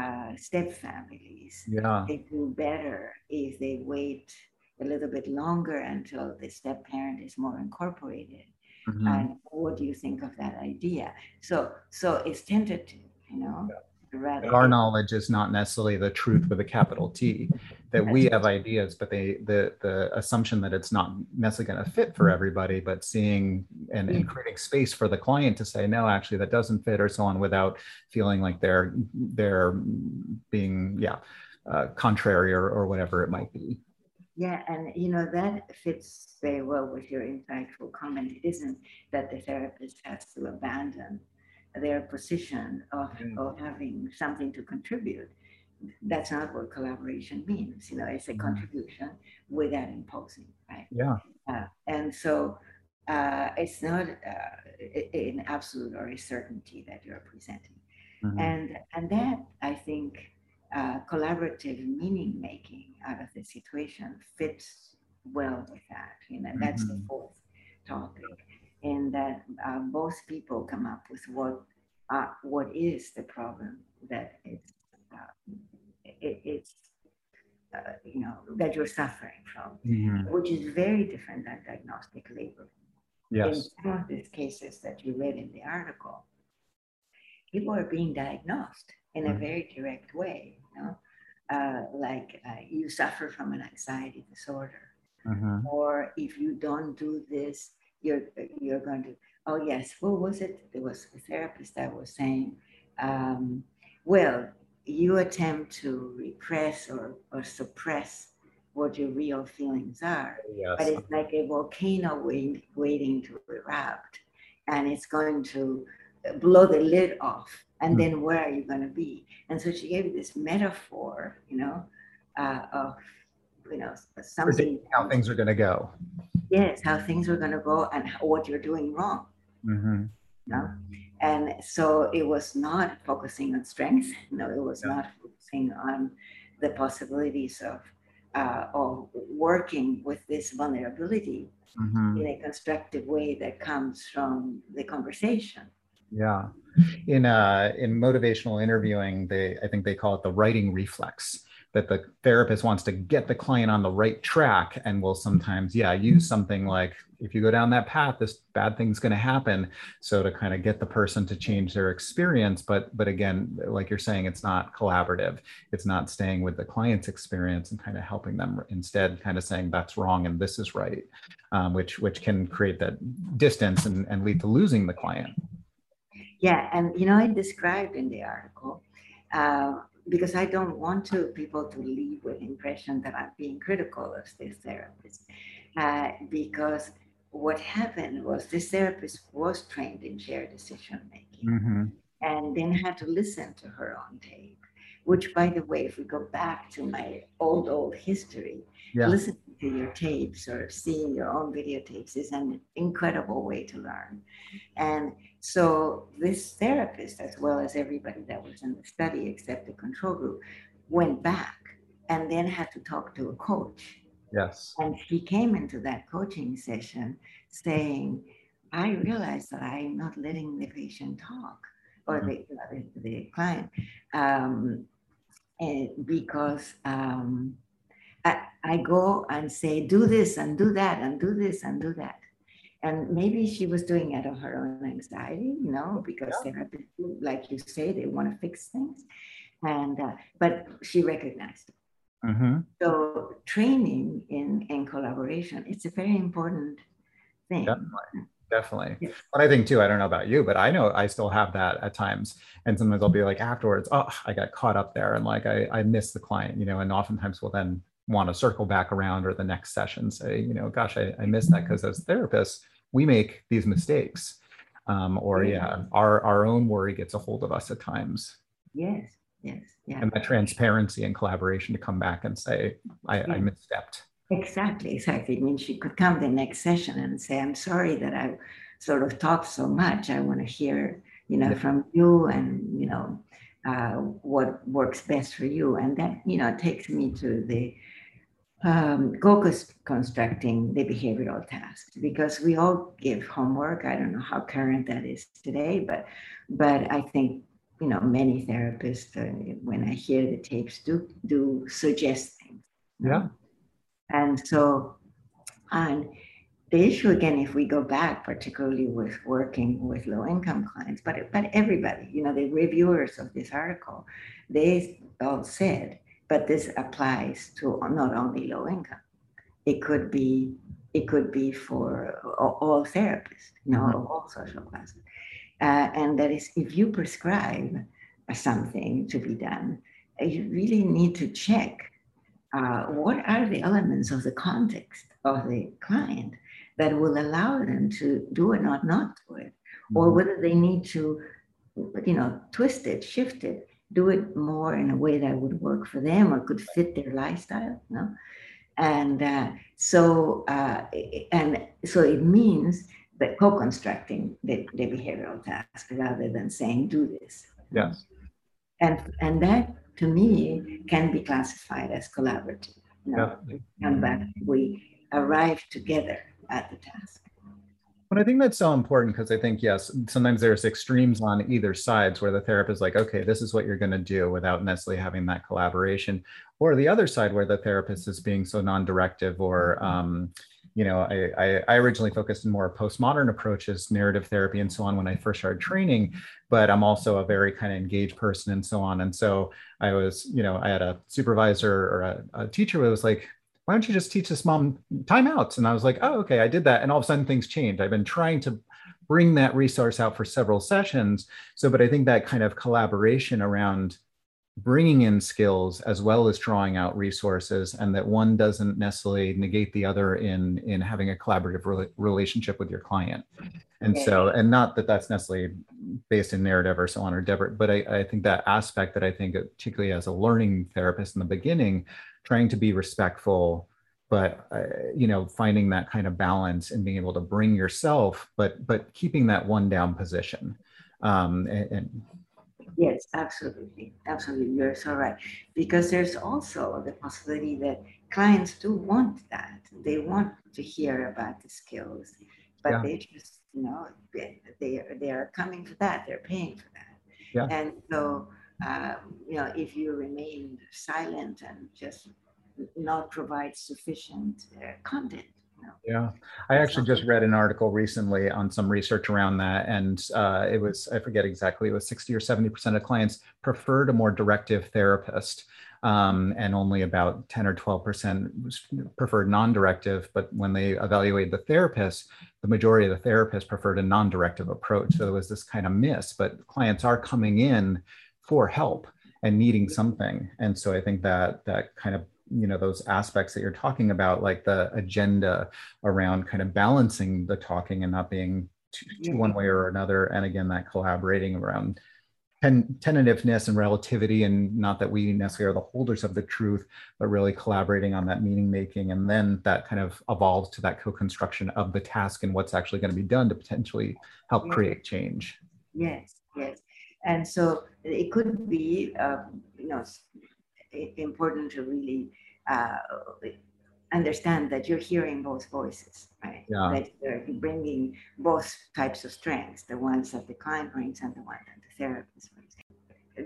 uh, step families, yeah. they do better if they wait a little bit longer until the step parent is more incorporated. Mm-hmm. And what do you think of that idea? So, so it's tentative, you know. Yeah rather our knowledge is not necessarily the truth with a capital T. That we have ideas, but they the the assumption that it's not necessarily going to fit for everybody, but seeing and, and creating space for the client to say no, actually that doesn't fit, or so on, without feeling like they're they're being yeah uh, contrary or or whatever it might be. Yeah, and you know that fits very well with your insightful comment. It isn't that the therapist has to abandon their position of, mm. of having something to contribute. That's not what collaboration means. You know, it's a mm. contribution without imposing, right? Yeah. Uh, and so uh, it's not uh, an absolute or a certainty that you're presenting. Mm-hmm. And, and that, I think, uh, collaborative meaning making out of the situation fits well with that. You know, that's mm-hmm. the fourth topic in that uh, most people come up with what uh, what is the problem that it's uh, it, it's uh, you know that you're suffering from, mm-hmm. which is very different than diagnostic labeling. Yes. In some of these cases that you read in the article, people are being diagnosed in mm-hmm. a very direct way. You know, uh, like uh, you suffer from an anxiety disorder, mm-hmm. or if you don't do this, you're you're going to oh yes. What was it? There was a therapist that was saying um, well you attempt to repress or, or suppress what your real feelings are yes. but it's like a volcano waiting, waiting to erupt and it's going to blow the lid off. And mm. then where are you going to be? And so she gave this metaphor you know uh, of you know something. How things are going to go yes how things are going to go and how, what you're doing wrong mm-hmm. you know? and so it was not focusing on strength no it was yeah. not focusing on the possibilities of uh, of working with this vulnerability mm-hmm. in a constructive way that comes from the conversation yeah in uh in motivational interviewing they i think they call it the righting reflex that the therapist wants to get the client on the right track and will sometimes yeah use something like if you go down that path this bad thing's going to happen. So to kind of get the person to change their experience but but again like you're saying it's not collaborative. It's not staying with the client's experience and kind of helping them instead kind of saying that's wrong and this is right um, which which can create that distance and, and lead to losing the client. Yeah and you know i described in the article uh, because I don't want to people to leave with impression that I'm being critical of this therapist. Uh, because what happened was this therapist was trained in shared decision making mm-hmm. and then had to listen to her on tape. Which, by the way, if we go back to my old, old history, yeah. listening to your tapes or seeing your own videotapes is an incredible way to learn. And so this therapist, as well as everybody that was in the study except the control group, went back and then had to talk to a coach. Yes. And he came into that coaching session saying, I realize that I'm not letting the patient talk or mm-hmm. the, the, the, client um, because um, I, I go and say, do this and do that and do this and do that. And maybe she was doing it of her own anxiety you know because yeah. therapists like you say they want to fix things. And uh, but she recognized it. Mm-hmm. so training in in collaboration it's a very important thing. Definitely. Definitely. Yes. but i think too i don't know about you but i know i still have that at times. And sometimes i'll be like afterwards oh i got caught up there and like i i miss the client you know and oftentimes we'll then want to circle back around or the next session say you know gosh i, I missed that because as therapists we make these mistakes um, or yeah our our own worry gets a hold of us at times yes yes yeah and that transparency and collaboration to come back and say i, Yeah. I misstepped Exactly, exactly. I mean, she could come the next session and say, I'm sorry that I sort of talked so much. I want to hear, you know, Yeah. from you and, you know, uh, what works best for you. And that, you know, takes me to the um, co-constructing the behavioral tasks because we all give homework. I don't know how current that is today, but, but I think, you know, many therapists, uh, when I hear the tapes, do, do suggest things. Yeah. And so, and the issue again, if we go back, particularly with working with low income clients, but, but everybody, you know, the reviewers of this article, they all said, but this applies to not only low income. It could be, it could be for all, therapists, you know, Mhm. all social classes. Uh, and that is, if you prescribe something to be done, you really need to check uh, what are the elements of the context of the client that will allow them to do it or not not do it, or Mhm. whether they need to, you know, twist it, shift it, do it more in a way that would work for them or could fit their lifestyle, you know? And uh, so, uh, and so it means that co-constructing the, the behavioral task rather than saying do this. yes And and that to me can be classified as collaborative. You know, Definitely. and that we arrive together at the task. But I think that's so important because I think, yes, sometimes there's extremes on either sides where the therapist is like, okay, this is what you're going to do without necessarily having that collaboration. Or the other side where the therapist is being so non directive or, um, you know, I, I, I originally focused in more postmodern approaches, narrative therapy, and so on when I first started training. But I'm also a very kind of engaged person and so on. And so I was, you know, I had a supervisor or a, a teacher who was like, why don't you just teach this mom timeouts? And I was like, oh, okay, I did that. And all of a sudden things changed. I've been trying to bring that resource out for several sessions. So, but I think that kind of collaboration around bringing in skills as well as drawing out resources and that one doesn't necessarily negate the other in in having a collaborative rela- relationship with your client and so and not that that's necessarily based in narrative or so on or Deborah, but I, I think that aspect that i think particularly as a learning therapist in the beginning trying to be respectful but uh, you know finding that kind of balance and being able to bring yourself but but keeping that one down position um and, and Yes, absolutely, absolutely. You're so right. Because there's also the possibility that clients do want that. They want to hear about the skills, but Yeah. they just, you know, they they are, coming for that. They're paying for that. Yeah. And so, um, you know, if you remain silent and just not provide sufficient uh, content, you know, Yeah, I actually just read an article recently on some research around that, and uh, it was I forget exactly it was sixty or seventy percent of clients preferred a more directive therapist, um, and only about ten or twelve percent preferred non-directive. But when they evaluated the therapist, the majority of the therapists preferred a non-directive approach. So there was this kind of miss. But clients are coming in for help and needing something, and so I think that that kind of you know those aspects that you're talking about like the agenda around kind of balancing the talking and not being too, too one way or another. And again that collaborating around ten- tentativeness and relativity and not that we necessarily are the holders of the truth but really collaborating on that meaning making and then that kind of evolves to that co-construction of the task and what's actually going to be done to potentially help create change. Yes, yes. And so it could be, um, you know, important to really uh, understand that you're hearing both voices, right? Yeah. That you're bringing both types of strengths, the ones that the client brings and the one that the therapist brings.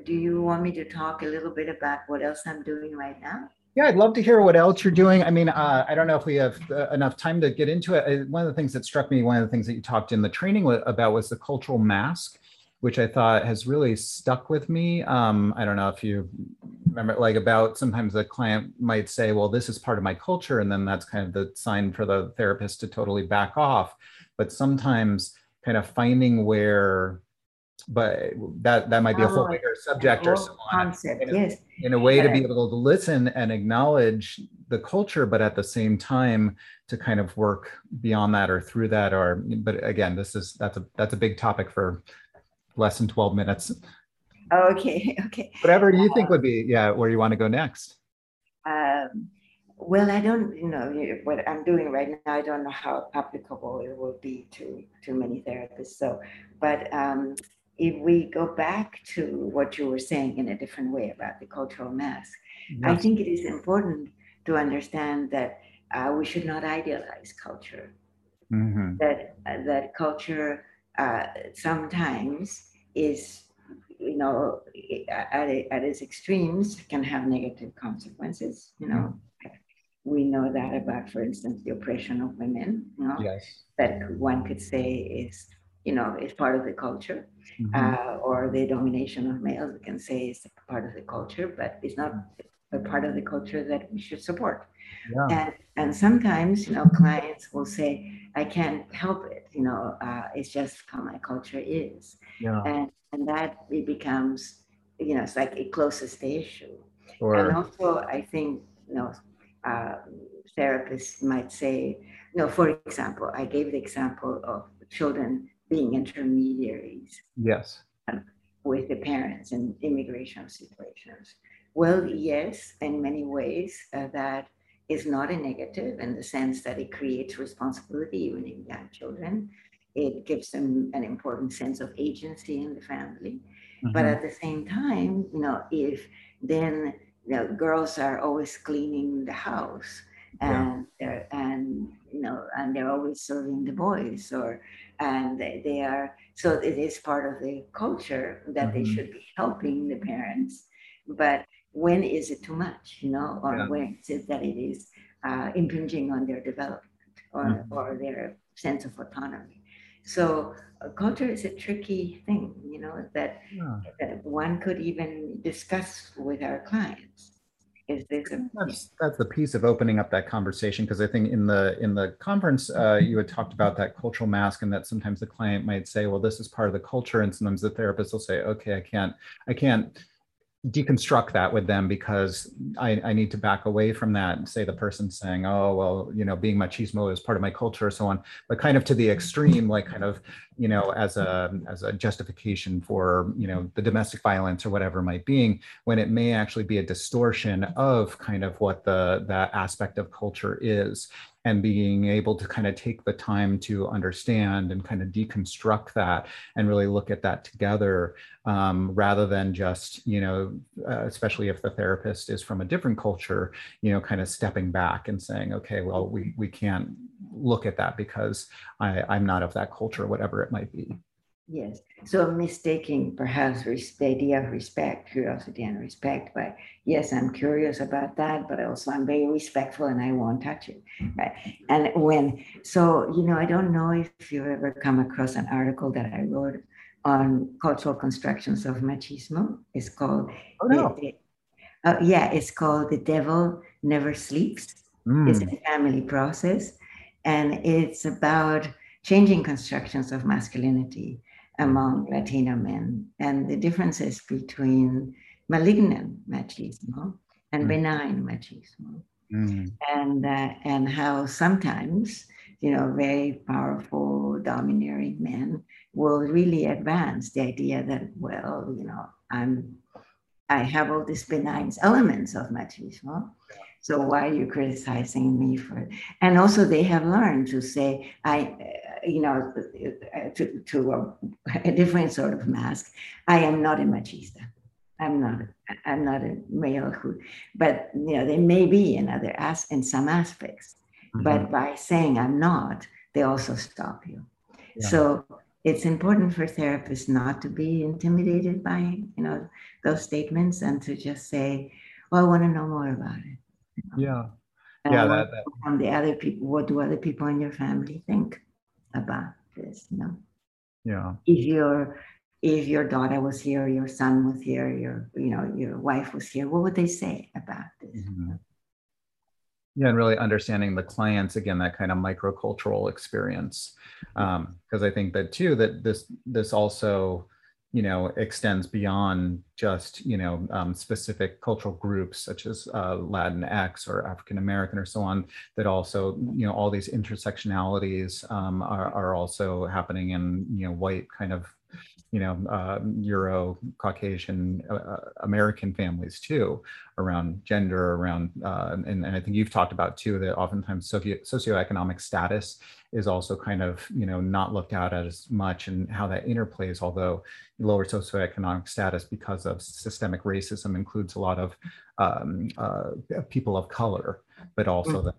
Do you want me to talk a little bit about what else I'm doing right now? Yeah, I'd love to hear what else you're doing. I mean, uh, I don't know if we have uh, enough time to get into it. Uh, One of the things that struck me, one of the things that you talked in the training about was the cultural mask, which I thought has really stuck with me. Um, I don't know if you remember, like about sometimes a client might say, well, this is part of my culture. And then that's kind of the sign for the therapist to totally back off. But sometimes kind of finding where but that that might be a whole oh, bigger subject or so on. concept in a, yes in a way yeah. to be able to listen and acknowledge the culture but at the same time to kind of work beyond that or through that or but again this is that's a that's a big topic for less than 12 minutes okay okay whatever you think would be yeah where you want to go next um, well i don't you know what i'm doing right now i don't know how applicable it will be to to many therapists so but um, if we go back to what you were saying in a different way about the cultural mask, yes. I think it is important to understand that uh, we should not idealize culture. Mm-hmm. That uh, that culture uh, sometimes is, you know, at, at its extremes can have negative consequences. You know, we know that about, for instance, the oppression of women. You know, yes. that one could say is you know, is part of the culture, mm-hmm. uh, or the domination of males, we can say is part of the culture, but it's not a part of the culture that we should support. Yeah. And and sometimes, you know, clients will say, I can't help it, you know, uh, it's just how my culture is. Yeah. And and that it becomes, you know, it's like it closes the issue. Or, and also I think, you know, uh, therapists might say, you know, for example, I gave the example of children being intermediaries. Yes. With the parents in immigration situations. Well, yes, in many ways, uh, that is not a negative in the sense that it creates responsibility even in young children. It gives them an important sense of agency in the family. Mm-hmm. But at the same time, you know, if then you know, girls are always cleaning the house and yeah. and you know and they're always serving the boys or and they, they are so it is part of the culture that mm-hmm. they should be helping the parents but when is it too much you know or yeah. when is it that it is uh, impinging on their development or, mm-hmm. or their sense of autonomy so uh, culture is a tricky thing you know that, yeah. that one could even discuss with our clients is this a, that's that's the piece of opening up that conversation because i think in the in the conference uh, you had talked about that cultural mask and that sometimes the client might say well this is part of the culture and sometimes the therapist will say okay i can't i can't deconstruct that with them because I, I need to back away from that and say the person saying, oh, well, you know, being machismo is part of my culture or so on, but kind of to the extreme, like kind of, you know, as a as a justification for, you know, the domestic violence or whatever might being, when it may actually be a distortion of kind of what the that aspect of culture is and being able to kind of take the time to understand and kind of deconstruct that and really look at that together um, rather than just you know uh, especially if the therapist is from a different culture you know kind of stepping back and saying okay well we we can't look at that because I, i'm not of that culture whatever it might be Yes. So I'm mistaking perhaps the idea of respect, curiosity and respect, but yes, I'm curious about that, but also I'm very respectful and I won't touch it. Right. And when, so, you know, I don't know if you've ever come across an article that I wrote on cultural constructions of machismo. It's called, oh, no. the, uh, yeah, it's called The Devil Never Sleeps. Mm. It's a family process. And it's about changing constructions of masculinity among Latino men and the differences between malignant machismo and mm. benign machismo. Mm. And, uh, and how sometimes, you know, very powerful, domineering men will really advance the idea that, well, you know, I'm, I have all these benign elements of machismo. So why are you criticizing me for it? And also, they have learned to say, I, you know, to, to a, a, different sort of mask. I am not a machista. I'm not. I'm not a male who, but you know, they may be in other as in some aspects. Mm-hmm. But by saying I'm not, they also stop you. Yeah. So it's important for therapists not to be intimidated by you know those statements and to just say, "Well, I want to know more about it." You know? Yeah. And yeah, that, that. From the other people, what do other people in your family think? About this you know? Yeah. If your if your daughter was here your son was here your you know your wife was here what would they say about this? Mm-hmm. yeah and really understanding the clients again that kind of microcultural experience. Because um, i think that too that this this also you know extends beyond just you know um, specific cultural groups such as uh, Latinx or African American or so on that also you know all these intersectionalities um, are, are also happening in you know white kind of you know, uh, Euro Caucasian uh, uh, American families too, around gender, around, uh, and, and, I think you've talked about too that oftentimes socio- socioeconomic status is also kind of you know not looked at as much and how that interplays. Although lower socioeconomic status because of systemic racism includes a lot of um, uh, people of color, but also mm-hmm. that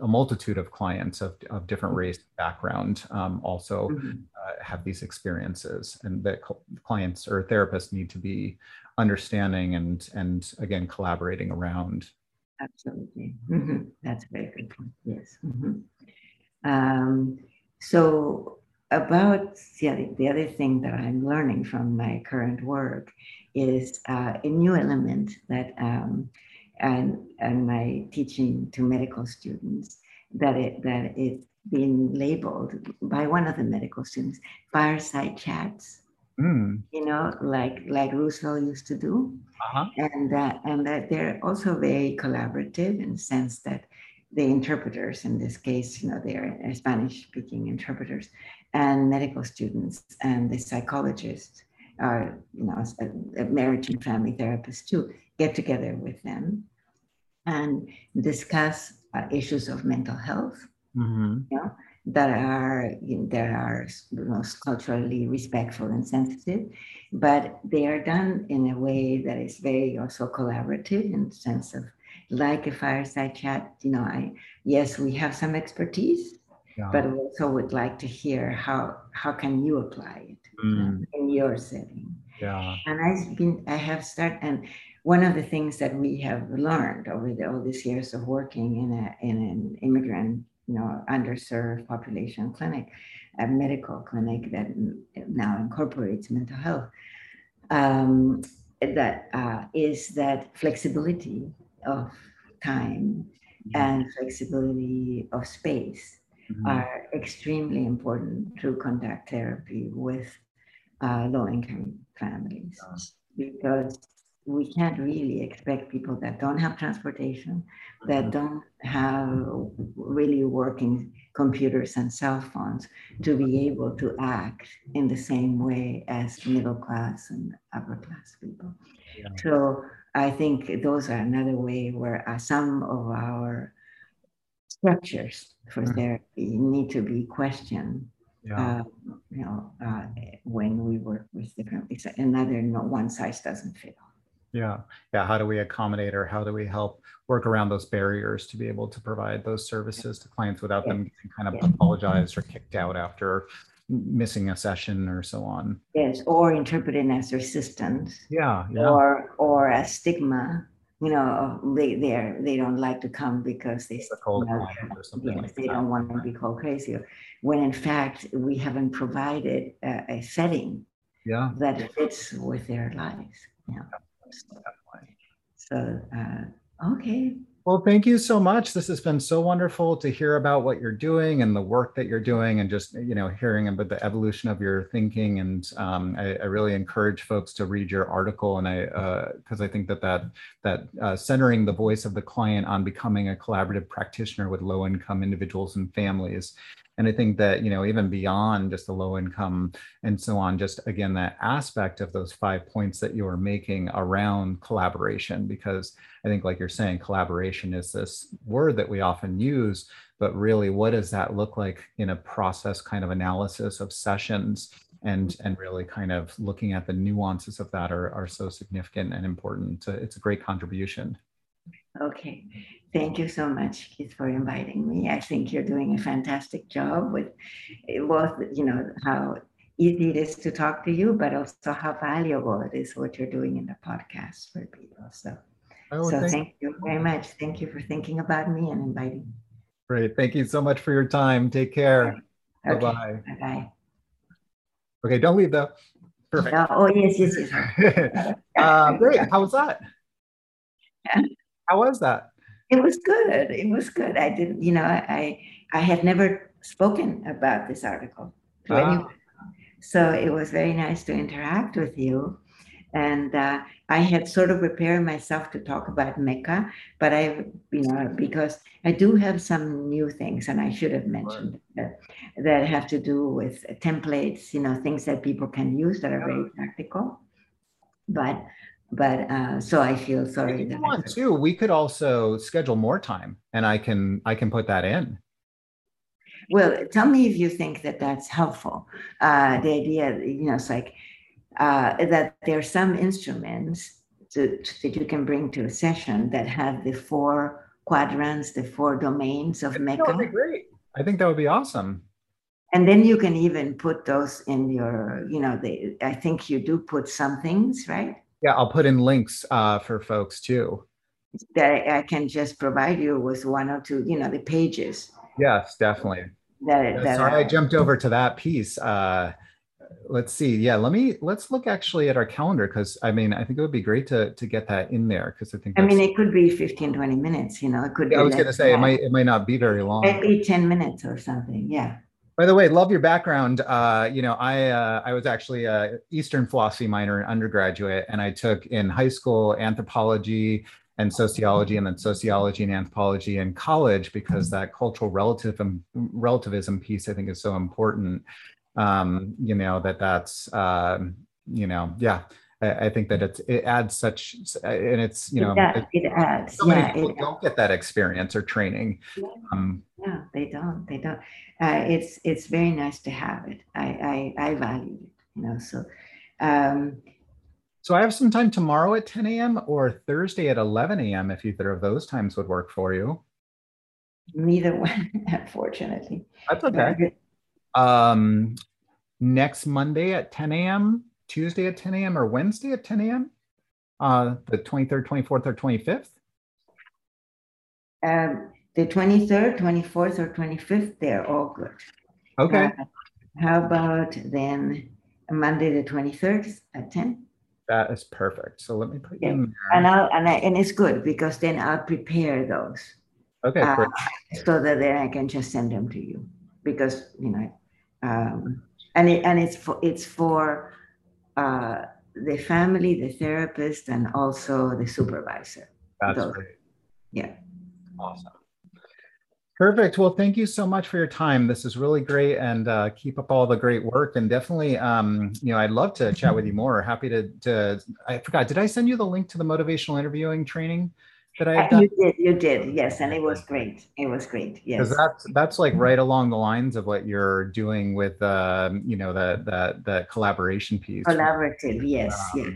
a multitude of clients of, of different mm-hmm. race background um, also mm-hmm. uh, have these experiences and that clients or therapists need to be understanding and and again collaborating around absolutely mm-hmm. that's a very good point yes mm-hmm. um, so about yeah, the other thing that i'm learning from my current work is uh, a new element that um, and, and my teaching to medical students that it that it's been labeled by one of the medical students fireside chats mm. you know like like Roosevelt used to do uh-huh. and that and that they're also very collaborative in the sense that the interpreters in this case you know they're spanish speaking interpreters and medical students and the psychologists are you know a, a marriage and family therapists too get together with them and discuss uh, issues of mental health mm-hmm. you know, that are you know, that are most culturally respectful and sensitive, but they are done in a way that is very also collaborative in the sense of like a fireside chat. You know, I yes, we have some expertise, yeah. but we also would like to hear how how can you apply it mm. in your setting. Yeah. And I've been I have started and one of the things that we have learned over the, all these years of working in, a, in an immigrant, you know, underserved population clinic, a medical clinic that now incorporates mental health, um, that uh, is that flexibility of time and flexibility of space mm-hmm. are extremely important to conduct therapy with uh, low-income families because we can't really expect people that don't have transportation, that mm-hmm. don't have really working computers and cell phones to be able to act in the same way as middle class and upper class people. Yeah. So I think those are another way where uh, some of our structures for mm-hmm. therapy need to be questioned. Yeah. Uh, you know, uh, when we work with different, it's another no one size doesn't fit all. Yeah. Yeah. How do we accommodate or how do we help work around those barriers to be able to provide those services to clients without them getting kind of apologized or kicked out after missing a session or so on? Yes, or interpreted as resistance. Yeah. yeah. Or or a stigma. You know, they they they don't like to come because they, you know, yes, like they don't want to be called crazy. When in fact we haven't provided a, a setting yeah. that fits with their lives. Yeah. So, uh, okay. Well, thank you so much. This has been so wonderful to hear about what you're doing and the work that you're doing, and just you know hearing about the evolution of your thinking. And um, I, I, really encourage folks to read your article, and I because uh, I think that that that uh, centering the voice of the client on becoming a collaborative practitioner with low-income individuals and families and i think that you know even beyond just the low income and so on just again that aspect of those five points that you are making around collaboration because i think like you're saying collaboration is this word that we often use but really what does that look like in a process kind of analysis of sessions? And and really kind of looking at the nuances of that are, are so significant and important. It's a great contribution. Okay Thank you so much, Keith, for inviting me. I think you're doing a fantastic job with both, you know, how easy it is to talk to you, but also how valuable it is what you're doing in the podcast for people. So, oh, so thank, thank you very much. Thank you for thinking about me and inviting me. Great. Thank you so much for your time. Take care. Okay. Bye-bye. Bye-bye. Okay, don't leave though. Perfect. Oh, oh yes, yes, yes. uh, great. How was that? How was that? It was good. It was good. I didn't, you know, I I had never spoken about this article to ah. anyone. So it was very nice to interact with you. And uh, I had sort of prepared myself to talk about MECA, but I, you know, because I do have some new things, and I should have mentioned that, that have to do with templates, you know, things that people can use that are very practical. But, but uh, so I feel sorry. If you want to, we could also schedule more time, and I can I can put that in. Well, tell me if you think that that's helpful. Uh, the idea, you know, it's like uh, that there are some instruments to, that you can bring to a session that have the four quadrants, the four domains of MECA. That would be great. I think that would be awesome. And then you can even put those in your, you know, the, I think you do put some things, right? Yeah, I'll put in links uh, for folks too. That I can just provide you with one or two, you know, the pages. Yes, definitely. That, that Sorry, I jumped over to that piece. Uh, let's see. Yeah, let me let's look actually at our calendar because I mean I think it would be great to to get that in there because I think I mean it could be 15, 20 minutes, you know, it could yeah, I was gonna say it might it might not be very long. Maybe 10 minutes or something. Yeah. By the way, love your background. Uh, you know, I uh, I was actually a Eastern philosophy minor in undergraduate, and I took in high school anthropology and sociology, and then sociology and anthropology in college because that cultural relativism relativism piece I think is so important um, you know that that's um, you know yeah I, I, think that it's it adds such and it's you know it, does, it adds so yeah people don't get that experience or training yeah, um, no they don't they don't uh, it's it's very nice to have it I I, I value it you know so um, so I have some time tomorrow at 10 a.m. or Thursday at 11 a.m. if either of those times would work for you. Neither one, unfortunately. That's okay um, next Monday at 10 a.m., Tuesday at 10 a.m., or Wednesday at 10 a.m., uh, the 23rd, 24th, or 25th? Um, the 23rd, 24th, or 25th, they're all good. Okay. Uh, how about then Monday the 23rd at 10? That is perfect. So let me put you in there. And I'll and I, and it's good because then I'll prepare those. Okay. Uh, so that then I can just send them to you because you know um, and it, and it's for it's for uh, the family, the therapist, and also the supervisor. That's Those. great. Yeah. Awesome. Perfect. Well, thank you so much for your time. This is really great, and uh, keep up all the great work. And definitely, um, you know, I'd love to chat with you more. Happy to. To I forgot. Did I send you the link to the motivational interviewing training? That I done? You did, you did, yes, and it was great. It was great, yes. Because that's that's like right along the lines of what you're doing with, um, you know, the the the collaboration piece. Collaborative, yes, um, yeah.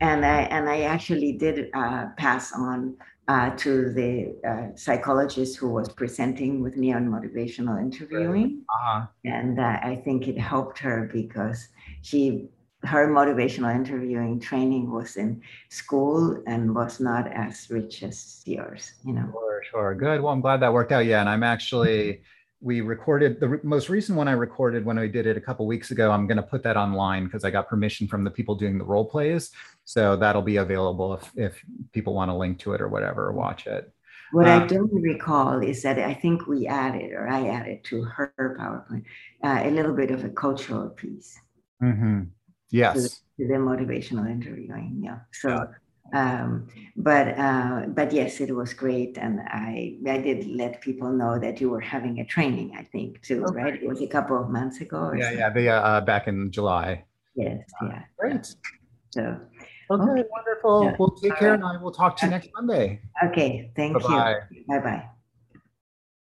And I and I actually did uh, pass on uh, to the uh, psychologist who was presenting with me on motivational interviewing, uh-huh. and uh, I think it helped her because she her motivational interviewing training was in school and was not as rich as yours, you know. Sure, sure. Good. Well, I'm glad that worked out. Yeah. And I'm actually, we recorded the most recent one I recorded when we did it a couple weeks ago. I'm going to put that online because I got permission from the people doing the role plays. So that'll be available if, if people want to link to it or whatever, or watch it. What I uh, don't recall is that I think we added, or I added to her PowerPoint, uh, a little bit of a cultural piece. Mm-hmm. Yes. To the, to the motivational interviewing. Yeah. So, um, but uh, but yes, it was great, and I I did let people know that you were having a training. I think too, okay. right? It was a couple of months ago. yeah, something. yeah, the, uh, back in July. Yes. Uh, yeah. Great. So. Okay, okay. wonderful. Yeah. We'll take care, and I will talk to you next Monday. Okay. Thank Bye-bye. you. Bye bye.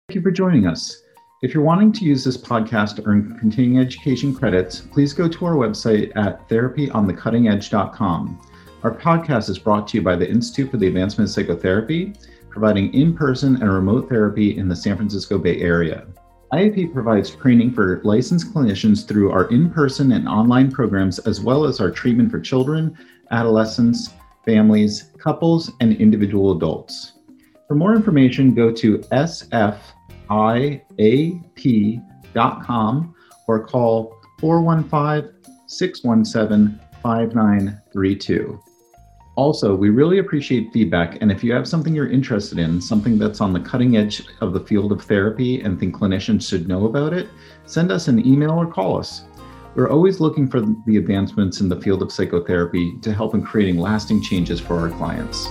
Thank you for joining us. If you're wanting to use this podcast to earn continuing education credits, please go to our website at therapyonthecuttingedge.com. Our podcast is brought to you by the Institute for the Advancement of Psychotherapy, providing in person and remote therapy in the San Francisco Bay Area. IAP provides training for licensed clinicians through our in person and online programs, as well as our treatment for children, adolescents, families, couples, and individual adults. For more information, go to sf iap.com or call 415 617 5932. Also, we really appreciate feedback. And if you have something you're interested in, something that's on the cutting edge of the field of therapy and think clinicians should know about it, send us an email or call us. We're always looking for the advancements in the field of psychotherapy to help in creating lasting changes for our clients.